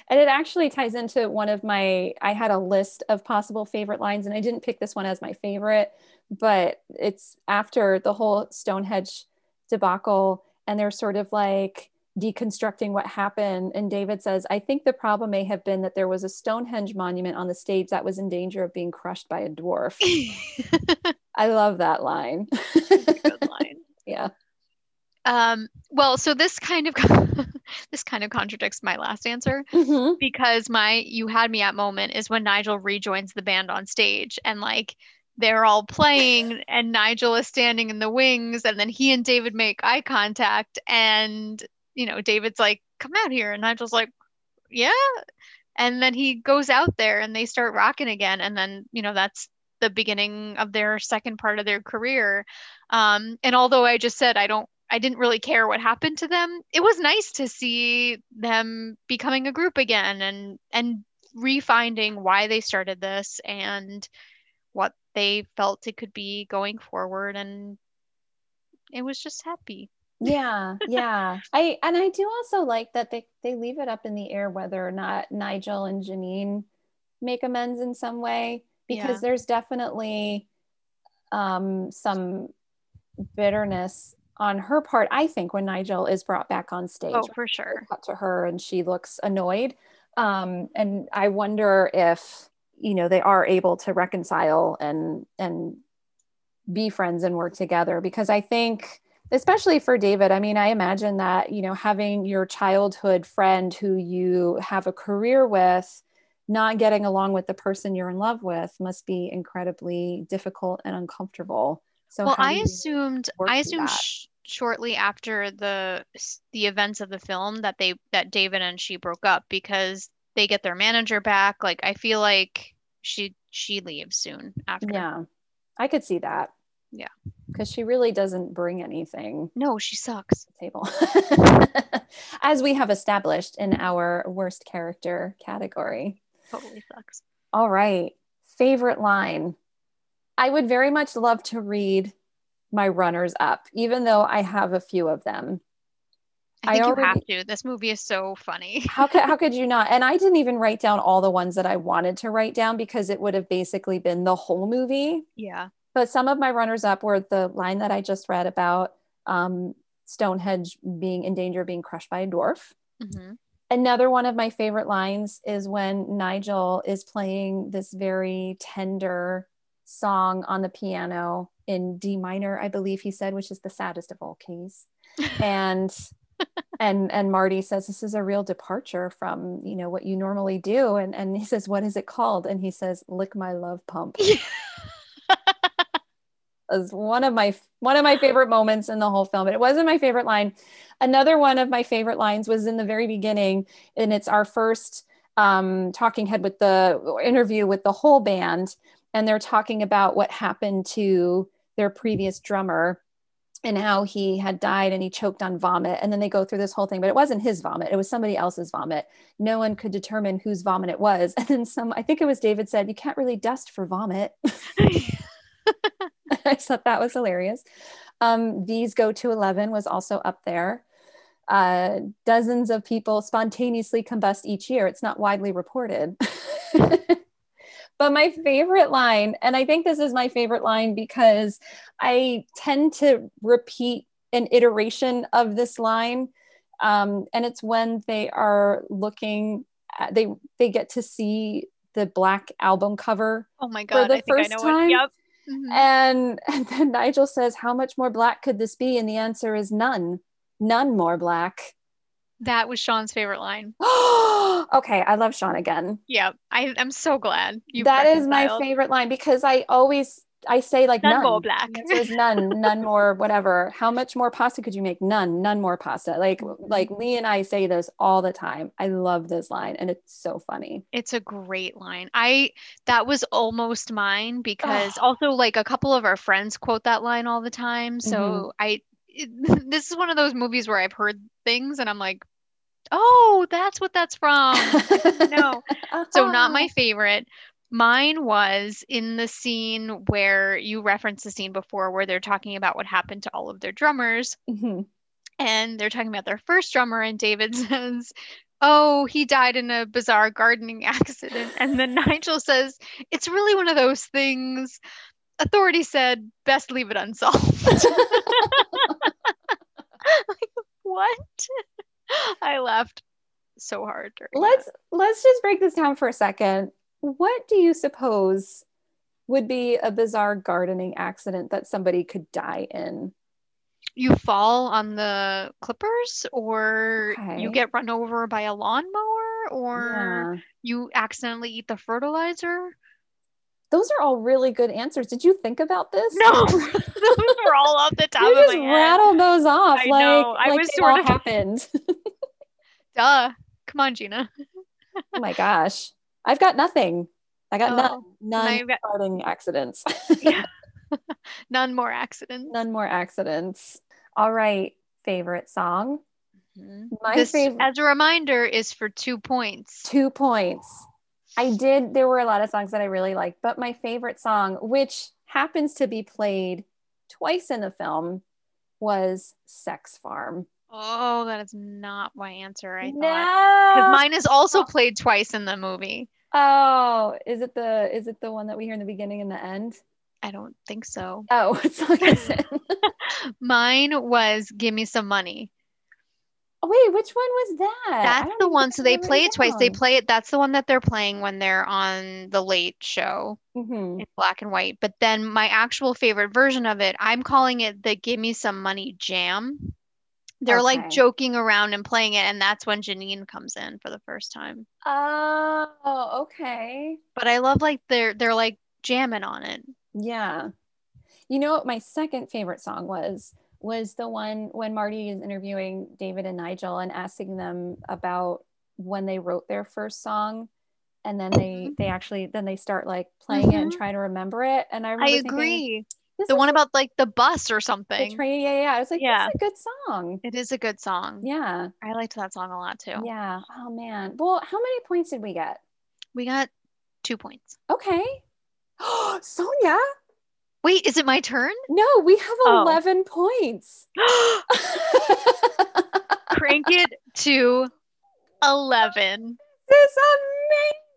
Speaker 1: And it actually ties into one of my, I had a list of possible favorite lines, and I didn't pick this one as my favorite, but it's after the whole Stonehenge debacle. and they're sort of like deconstructing what happened. And David says, I think the problem may have been that there was a Stonehenge monument on the stage that was in danger of being crushed by a dwarf. I love that line.
Speaker 3: Good line.
Speaker 1: yeah.
Speaker 3: Um, well, so this kind of this kind of contradicts my last answer
Speaker 1: Mhm.
Speaker 3: because my you had me at moment is when Nigel rejoins the band on stage and like they're all playing and Nigel is standing in the wings and then he and David make eye contact and you know David's like come out here and Nigel's like yeah and then he goes out there and they start rocking again and then you know that's the beginning of their second part of their career um, and although I just said I don't I didn't really care what happened to them. It was nice to see them becoming a group again and and refinding why they started this and what they felt it could be going forward and it was just happy.
Speaker 1: Yeah yeah i and i do also like that they they leave it up in the air whether or not nigel and jeanine make amends in some way because
Speaker 3: Yeah.
Speaker 1: there's definitely um some bitterness on her part i think when nigel is brought back on stage
Speaker 3: Oh, for sure.
Speaker 1: to her and she looks annoyed um and i wonder if you know they are able to reconcile and and be friends and work together because i think especially for david i mean i imagine that you know having your childhood friend who you have a career with not getting along with the person you're in love with must be incredibly difficult and uncomfortable so
Speaker 3: well, I assumed I assumed sh- shortly after the the events of the film that they that David and she broke up because they get their manager back. Like I feel like she she leaves soon after.
Speaker 1: yeah i could see that
Speaker 3: Yeah.
Speaker 1: because she really doesn't bring anything
Speaker 3: No, she sucks.
Speaker 1: table as we have established in our worst character category
Speaker 3: Totally sucks.
Speaker 1: all right favorite line i would very much love to read my runners up even though i have a few of them
Speaker 3: I
Speaker 1: I
Speaker 3: think you have to. This movie is so funny.
Speaker 1: how could how could you not and i didn't even write down all the ones that i wanted to write down because it would have basically been the whole movie
Speaker 3: Yeah.
Speaker 1: But some of my runners up were the line that i just read about um, stonehenge being in danger of being crushed by a dwarf.
Speaker 3: Hmm
Speaker 1: another one of my favorite lines is when nigel is playing this very tender song on the piano in d minor i believe he said which is the saddest of all keys. And and and marty says this is a real departure from you know what you normally do. And and he says what is it called? And he says lick my love pump is one of my one of my favorite moments in the whole film. But it wasn't my favorite line. Another one of my favorite lines was in the very beginning, and it's our first um, talking head with the interview with the whole band, and they're talking about what happened to their previous drummer and how he had died and he choked on vomit and then they go through this whole thing but it wasn't his vomit it was somebody else's vomit no one could determine whose vomit it was and then some i think it was david said you can't really dust for vomit I thought that was hilarious. Um, These Go to 11 was also up there. Uh, dozens of people spontaneously combust each year. It's not widely reported. but my favorite line, and I think this is my favorite line because I tend to repeat an iteration of this line. Um, and it's when they are looking, at, they they get to see the black album cover
Speaker 3: oh my god.
Speaker 1: For the
Speaker 3: I think I
Speaker 1: first
Speaker 3: know
Speaker 1: time?
Speaker 3: what. Yep. Mhm.
Speaker 1: and, and then Nigel says, How much more black could this be? And the answer is none. None more black.
Speaker 3: That was Sean's favorite line.
Speaker 1: okay, I love Sean again.
Speaker 3: Yep. I I'm so glad you.
Speaker 1: that is my favorite line because I always I say like
Speaker 3: None
Speaker 1: none.
Speaker 3: more black.
Speaker 1: None, none more whatever. How much more pasta could you make? None, none more pasta. Like
Speaker 3: Mm-hmm.
Speaker 1: like Lee and I say this all the time. I love this line and it's so funny.
Speaker 3: It's a great line. I that was almost mine because also like a couple of our friends quote that line all the time. So
Speaker 1: Mhm.
Speaker 3: I it, this is one of those movies where I've heard things and I'm like, "Oh, that's what that's from." no. So not my favorite. Mine was in the scene where you referenced the scene before where they're talking about what happened to all of their drummers
Speaker 1: Mhm.
Speaker 3: and they're talking about their first drummer and David says, "Oh, he died in a bizarre gardening accident." And then Nigel says, "It's really one of those things Authority said best leave it unsolved." what? I laughed so hard.
Speaker 1: Let's let's just break this down for a second. What do you suppose would be a bizarre gardening accident that somebody could die in?
Speaker 3: You fall on the clippers, or
Speaker 1: Okay.
Speaker 3: you get run over by a lawnmower, or
Speaker 1: Yeah.
Speaker 3: you accidentally eat the fertilizer.
Speaker 1: Those are all really good answers. Did you think about this?
Speaker 3: No, those were all off the top
Speaker 1: you
Speaker 3: of
Speaker 1: just
Speaker 3: my head.
Speaker 1: rattled those off
Speaker 3: I
Speaker 1: like,
Speaker 3: know. I
Speaker 1: like
Speaker 3: was sort
Speaker 1: all
Speaker 3: of-
Speaker 1: happened.
Speaker 3: Duh. Come on, Gina.
Speaker 1: oh my gosh. I've got nothing. I got none,
Speaker 3: Oh,
Speaker 1: none
Speaker 3: you've got-
Speaker 1: gardening accidents.
Speaker 3: Yeah. None more accidents.
Speaker 1: none more accidents. All right. Favorite song?
Speaker 3: Mhm.
Speaker 1: My
Speaker 3: this,
Speaker 1: favorite
Speaker 3: as a reminder, is for two points.
Speaker 1: two points. I did there were a lot of songs that I really liked, but my favorite song, which happens to be played twice in the film, was Sex Farm.
Speaker 3: Oh, that is not my answer. I thought
Speaker 1: no.
Speaker 3: because mine is also played twice in the movie.
Speaker 1: Oh, is it the is it the one that we hear in the beginning and the end?
Speaker 3: I don't think so.
Speaker 1: Oh, what song is it?
Speaker 3: Mine was "Give Me Some Money."
Speaker 1: oh, wait, which one was that?
Speaker 3: That's the one. So they play it twice. They play it. That's the one that they're playing when they're on the Late Show
Speaker 1: Mhm.
Speaker 3: in black and white. But then my actual favorite version of it, I'm calling it the "Give Me Some Money" jam. They're like joking around and playing it, and that's when Jeanine comes in for the first time.
Speaker 1: Oh, okay.
Speaker 3: But I love like they're they're like jamming on it.
Speaker 1: Yeah. You know what my second favorite song was? Was the one when Marty is interviewing David and Nigel and asking them about when they wrote their first song. And then they mm-hmm. they actually then they start like playing it and
Speaker 3: mm-hmm.
Speaker 1: trying to remember it. And I remember
Speaker 3: I agree.
Speaker 1: this
Speaker 3: The one
Speaker 1: a-
Speaker 3: about like the bus or
Speaker 1: the
Speaker 3: something.
Speaker 1: train. Yeah, yeah. I was like,
Speaker 3: Yeah.
Speaker 1: a good song.
Speaker 3: It is a good song.
Speaker 1: Yeah.
Speaker 3: I liked that song a lot too.
Speaker 1: Yeah. Oh man. Well, how many points did we get?
Speaker 3: We got two points.
Speaker 1: Okay. Oh, Sonia.
Speaker 3: Wait, is it my turn?
Speaker 1: No, we have
Speaker 3: Oh.
Speaker 1: 11 points.
Speaker 3: Crank it to 11.
Speaker 1: This is amazing.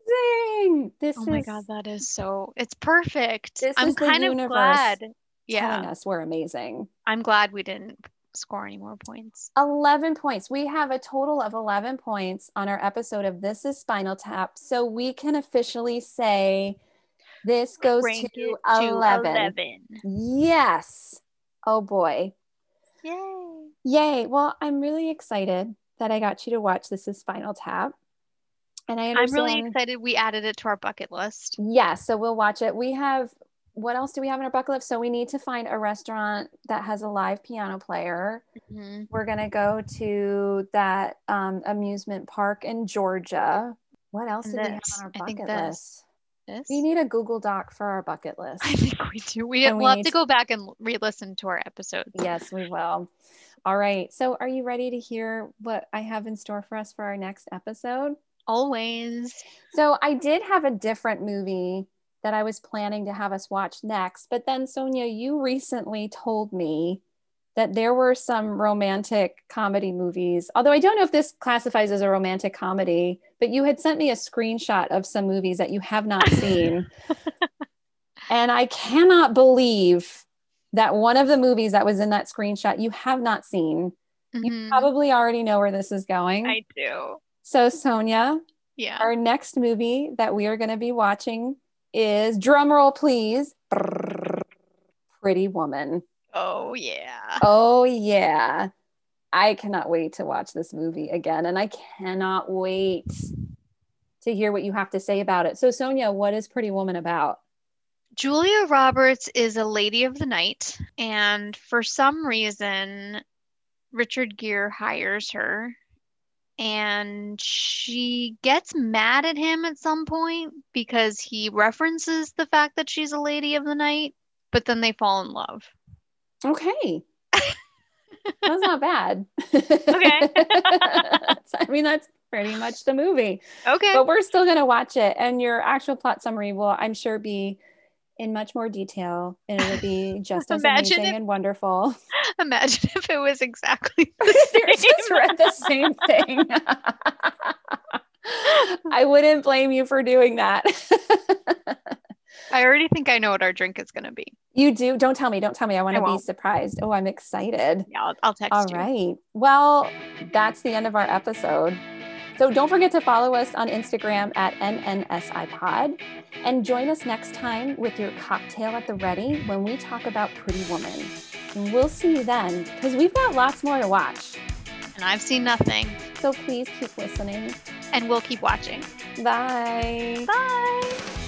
Speaker 1: This
Speaker 3: Oh
Speaker 1: is
Speaker 3: my God, that is so, it's perfect.
Speaker 1: This
Speaker 3: I'm
Speaker 1: is the
Speaker 3: kind of
Speaker 1: universe
Speaker 3: glad.
Speaker 1: telling
Speaker 3: Yeah,
Speaker 1: us we're amazing.
Speaker 3: I'm glad we didn't score any more points.
Speaker 1: 11 points. We have a total of 11 points on our episode of This is Spinal Tap. So we can officially say this goes to
Speaker 3: to
Speaker 1: 11.
Speaker 3: 11.
Speaker 1: Yes. Oh boy.
Speaker 3: Yay.
Speaker 1: Yay. Well, I'm really excited that I got you to watch This is Spinal Tap. And I
Speaker 3: I'm really excited we added it to our bucket list.
Speaker 1: Yeah, so we'll watch it. We have what else do we have in our bucket list? So we need to find a restaurant that has a live piano player.
Speaker 3: Mhm.
Speaker 1: We're gonna go to that um, amusement park in Georgia. What else
Speaker 3: And
Speaker 1: do we have on our
Speaker 3: I think
Speaker 1: bucket list?
Speaker 3: This?
Speaker 1: We need a Google Doc for our bucket list.
Speaker 3: I think we do. We,
Speaker 1: And we
Speaker 3: we'll have to
Speaker 1: to-
Speaker 3: go back and re-listen to our episodes.
Speaker 1: yes, we will. All right. So are you ready to hear what I have in store for us for our next episode?
Speaker 3: Always.
Speaker 1: So I did have a different movie that I was planning to have us watch next, but then Sonia, you recently told me that there were some romantic comedy movies. Although I don't know if this classifies as a romantic comedy, but you had sent me a screenshot of some movies that you have not seen. and I cannot believe that one of the movies that was in that screenshot you have not seen. You
Speaker 3: Mhm.
Speaker 1: probably already know where this is going.
Speaker 3: I do.
Speaker 1: So Sonia,
Speaker 3: Yeah.
Speaker 1: our next movie that we are going to be watching is drumroll please. Pretty woman.
Speaker 3: Oh yeah.
Speaker 1: oh yeah. I cannot wait to watch this movie again and i cannot wait to hear what you have to say about it. So sonia what is pretty woman about?
Speaker 3: Julia Roberts is a lady of the night, and for some reason, Richard Gere hires her, and she gets mad at him at some point because he references the fact that she's a lady of the night, but then they fall in love.
Speaker 1: okay that's not bad
Speaker 3: Okay.
Speaker 1: i mean that's pretty much the movie
Speaker 3: Okay.
Speaker 1: but we're still going to watch it and your actual plot summary will i'm sure be in much more detail and it'll be just as
Speaker 3: Imagine
Speaker 1: amazing
Speaker 3: if-
Speaker 1: and wonderful
Speaker 3: Imagine if it was exactly the
Speaker 1: just
Speaker 3: same.
Speaker 1: read the same thing i wouldn't blame you for doing that
Speaker 3: I already think I know what our drink is going to be.
Speaker 1: You do? Don't tell me. Don't tell me. I want to be surprised. Oh, I'm excited.
Speaker 3: Yeah, I'll, I'll text
Speaker 1: All
Speaker 3: you.
Speaker 1: right. Well, that's the end of our episode. So don't forget to follow us on Instagram at NNSIPod and join us next time with your cocktail at the ready when we talk about Pretty Woman. And we'll see you then because we've got lots more to watch.
Speaker 3: And I've seen nothing.
Speaker 1: So please keep listening.
Speaker 3: And we'll keep watching.
Speaker 1: Bye.
Speaker 3: Bye.